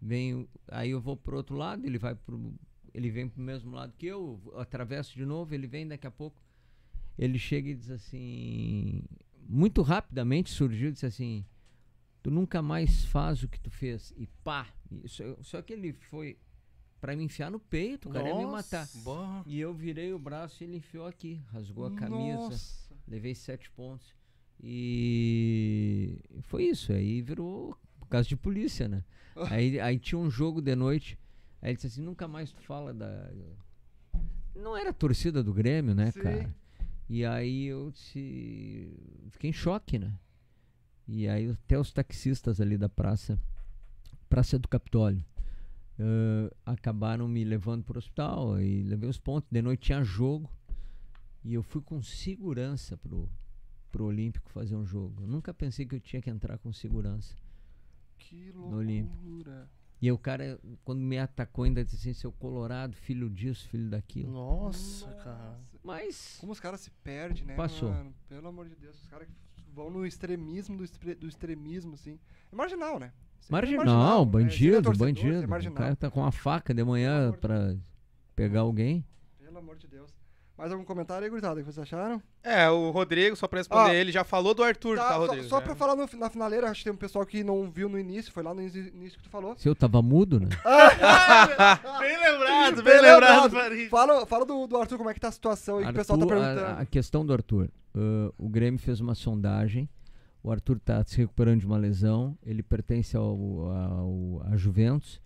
Vem, aí eu vou pro outro lado. Ele vai pro ele vem pro mesmo lado que eu, eu atravesso de novo, ele vem daqui a pouco. Ele chega e diz assim, muito rapidamente surgiu, disse assim: "Tu nunca mais faz o que tu fez". E pá, isso, só que ele foi pra me enfiar no peito, o cara ia me matar. E eu virei o braço e ele enfiou aqui, rasgou a camisa. Nossa. Levei sete pontos. E foi isso. Aí virou causa de polícia, né? aí, aí tinha um jogo de noite. Aí ele disse assim: nunca mais tu fala da. Não era torcida do Grêmio, né, Sim. cara? E aí eu disse. Fiquei em choque, né? E aí até os taxistas ali da praça, Praça do Capitólio, ãh, acabaram me levando pro hospital. E levei os pontos. De noite tinha jogo. E eu fui com segurança pro, pro Olímpico fazer um jogo. Eu nunca pensei que eu tinha que entrar com segurança. Que No Olímpico. E aí o cara, quando me atacou, ainda disse assim, seu colorado, filho disso, filho daquilo. Nossa, cara. Mas Como os caras se perdem, né? Passou. Mano? Pelo amor de Deus, os caras vão no extremismo do, estre- do extremismo, assim. É marginal, né? É marginal, né? É bandido, torcedor, bandido. é o marginal. cara tá com uma faca de manhã de pra pegar alguém. Pelo amor de Deus. Mais algum comentário aí, gurizada, que vocês acharam? É, o Rodrigo, só pra responder Ah. ele, já falou do Arthur, tá, Tá, só, Rodrigo? só Já. pra falar no- na finaleira, acho que tem um pessoal que não viu no início, foi lá no início que tu falou. Se eu tava mudo, né? Bem lembrado, bem, Bem lembrado, lembrado. Fala, fala do, do Arthur, como é que tá a situação aí que o pessoal tá perguntando. a, a questão do Arthur. uh, o Grêmio fez uma sondagem. O Arthur está se recuperando de uma lesão. Ele pertence ao, ao a Juventus.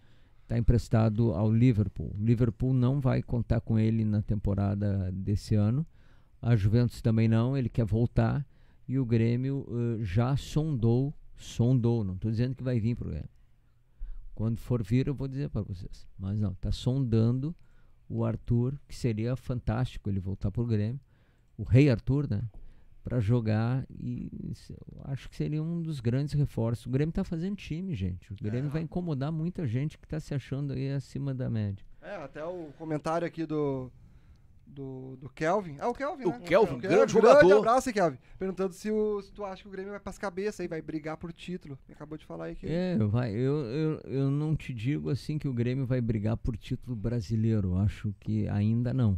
Está emprestado ao Liverpool. O Liverpool não vai contar com ele na temporada desse ano. A Juventus também não. Ele quer voltar. E o Grêmio uh, já sondou. Sondou. Não estou dizendo que vai vir para o Grêmio. Quando for vir, eu vou dizer para vocês. Mas não, está sondando o Arthur, que seria fantástico ele voltar pro Grêmio, o Rei Arthur, né? Pra jogar e acho que seria um dos grandes reforços. O Grêmio tá fazendo time, gente. O Grêmio vai incomodar muita gente que tá se achando aí acima da média. É, até o comentário aqui do. Do, do Kelvin. Ah, o Kelvin, O né? Kelvin, O grande Grande jogador. abraço, Kelvin. Perguntando se, o, se tu acha que o Grêmio vai pras cabeças aí, vai brigar por título. Acabou de falar aí que. É, vai, eu, eu, eu não te digo assim que o Grêmio vai brigar por título brasileiro. Eu Acho que ainda não.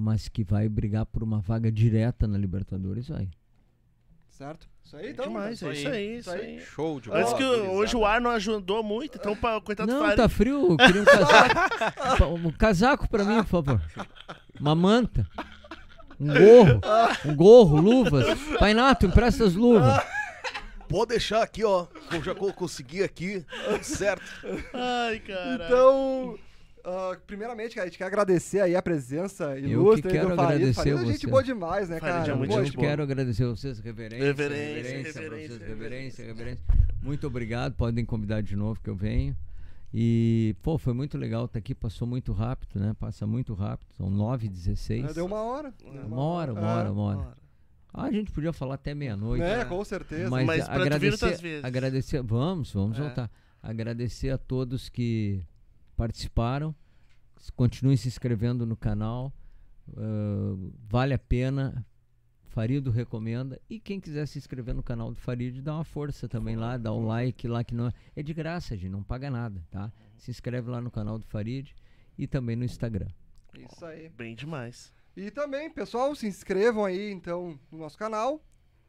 Mas que vai brigar por uma vaga direta na Libertadores, vai. Certo? Isso aí, então. Demais, é então. isso aí, Isso isso aí. Show de Antes bola. que o- gurizada. hoje o ar não ajudou muito, então pra, coitado do Não, tá frio. Eu queria um casaco. um casaco pra mim, por favor. Uma manta. Um gorro. Um gorro, luvas. Painato, empresta as luvas. Pode deixar aqui, ó. Eu já co- consegui aqui. Certo. Ai, cara. Então, ah, primeiramente, cara, a gente quer agradecer aí a presença que ilustre aí quero do Farid. agradecer Farid é a gente boa demais, né, Farid é cara? muito Pô, gente boa. Quero agradecer a vocês, reverência, Reverência, reverência, reverência, vocês, reverência. reverência. Muito obrigado, podem convidar de novo que eu venho. E, pô, foi muito legal estar aqui, passou muito rápido, né? Passa muito rápido, são 9h16. né, Deu uma hora. Uma hora, uma hora, uma hora. Ah, a gente podia falar até meia-noite. É, com certeza. Mas, Mas pra tu vir agradecer, outras vezes. agradecer, vamos, vamos É. voltar. Agradecer a todos que participaram, continuem se inscrevendo no canal, ah, vale a pena. Farido recomenda. E quem quiser se inscrever no canal do Farid, dá uma força também lá, dá um like lá que não é, é de graça, gente, não paga nada, tá? Se inscreve lá no canal do Farid e também no Instagram. Isso aí. Bem demais. E também, pessoal, se inscrevam aí, então, no nosso canal.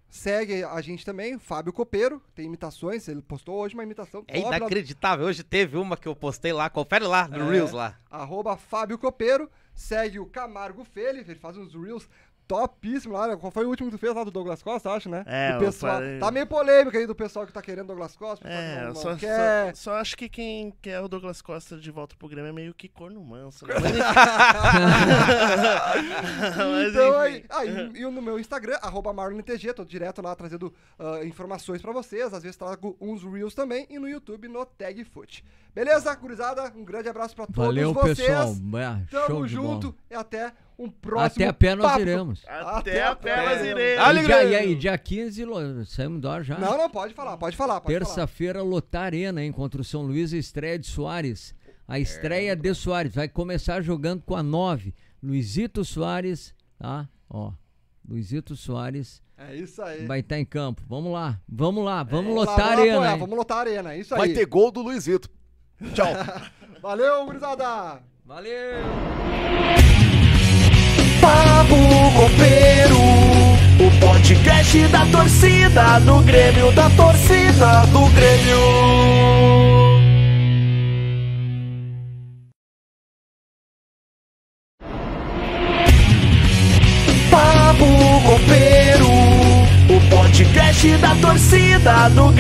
Segue a gente também, Fábio Copeiro, tem imitações, ele postou hoje uma imitação É inacreditável. Hoje teve uma que eu postei lá. Confere lá no É. Reels lá. arroba Fábio Copeiro, segue o Camargo Feli, ele faz uns reels topíssimo lá. né? Qual foi o último que tu fez lá do Douglas Costa, acho, né? É, Do eu pessoal. falei- Tá meio polêmica aí do pessoal que tá querendo Douglas Costa. É, não, eu não só, quer. só, só acho que quem quer o Douglas Costa de volta pro Grêmio é meio que corno manso. Né? Mas, Então, aí, ah, e, no meu Instagram, arroba MarlonTG, tô direto lá trazendo ah, informações pra vocês, às vezes trago uns Reels também, e no YouTube no Tagfoot. Beleza, gurizada? Um grande abraço pra todos Valeu, vocês. pessoal. É, show Tamo de junto e até um próximo Até a pé nós papo. iremos. Até a pé nós iremos. iremos. Dale, E e aí, dia 15, lo- saímos do ar já? Não, não, pode falar, pode falar. Terça-feira, lotar Arena, hein? Contra o São Luís, a estreia de Soares. A estreia de Soares. Vai começar jogando com a 9. Luizito Soares, tá? Ó. Luizito Soares É isso aí. vai estar em campo. Vamos lá, vamos lá, vamos lá, lotar a vamos arena. apoiar? Vamos lotar a arena, é isso aí. Vai ter gol do Luizito. Tchau. Valeu, gurizada! Valeu! Papo Copeiro, o podcast da torcida do Grêmio, da torcida do Grêmio. Papo Copeiro, o podcast da torcida do Grêmio.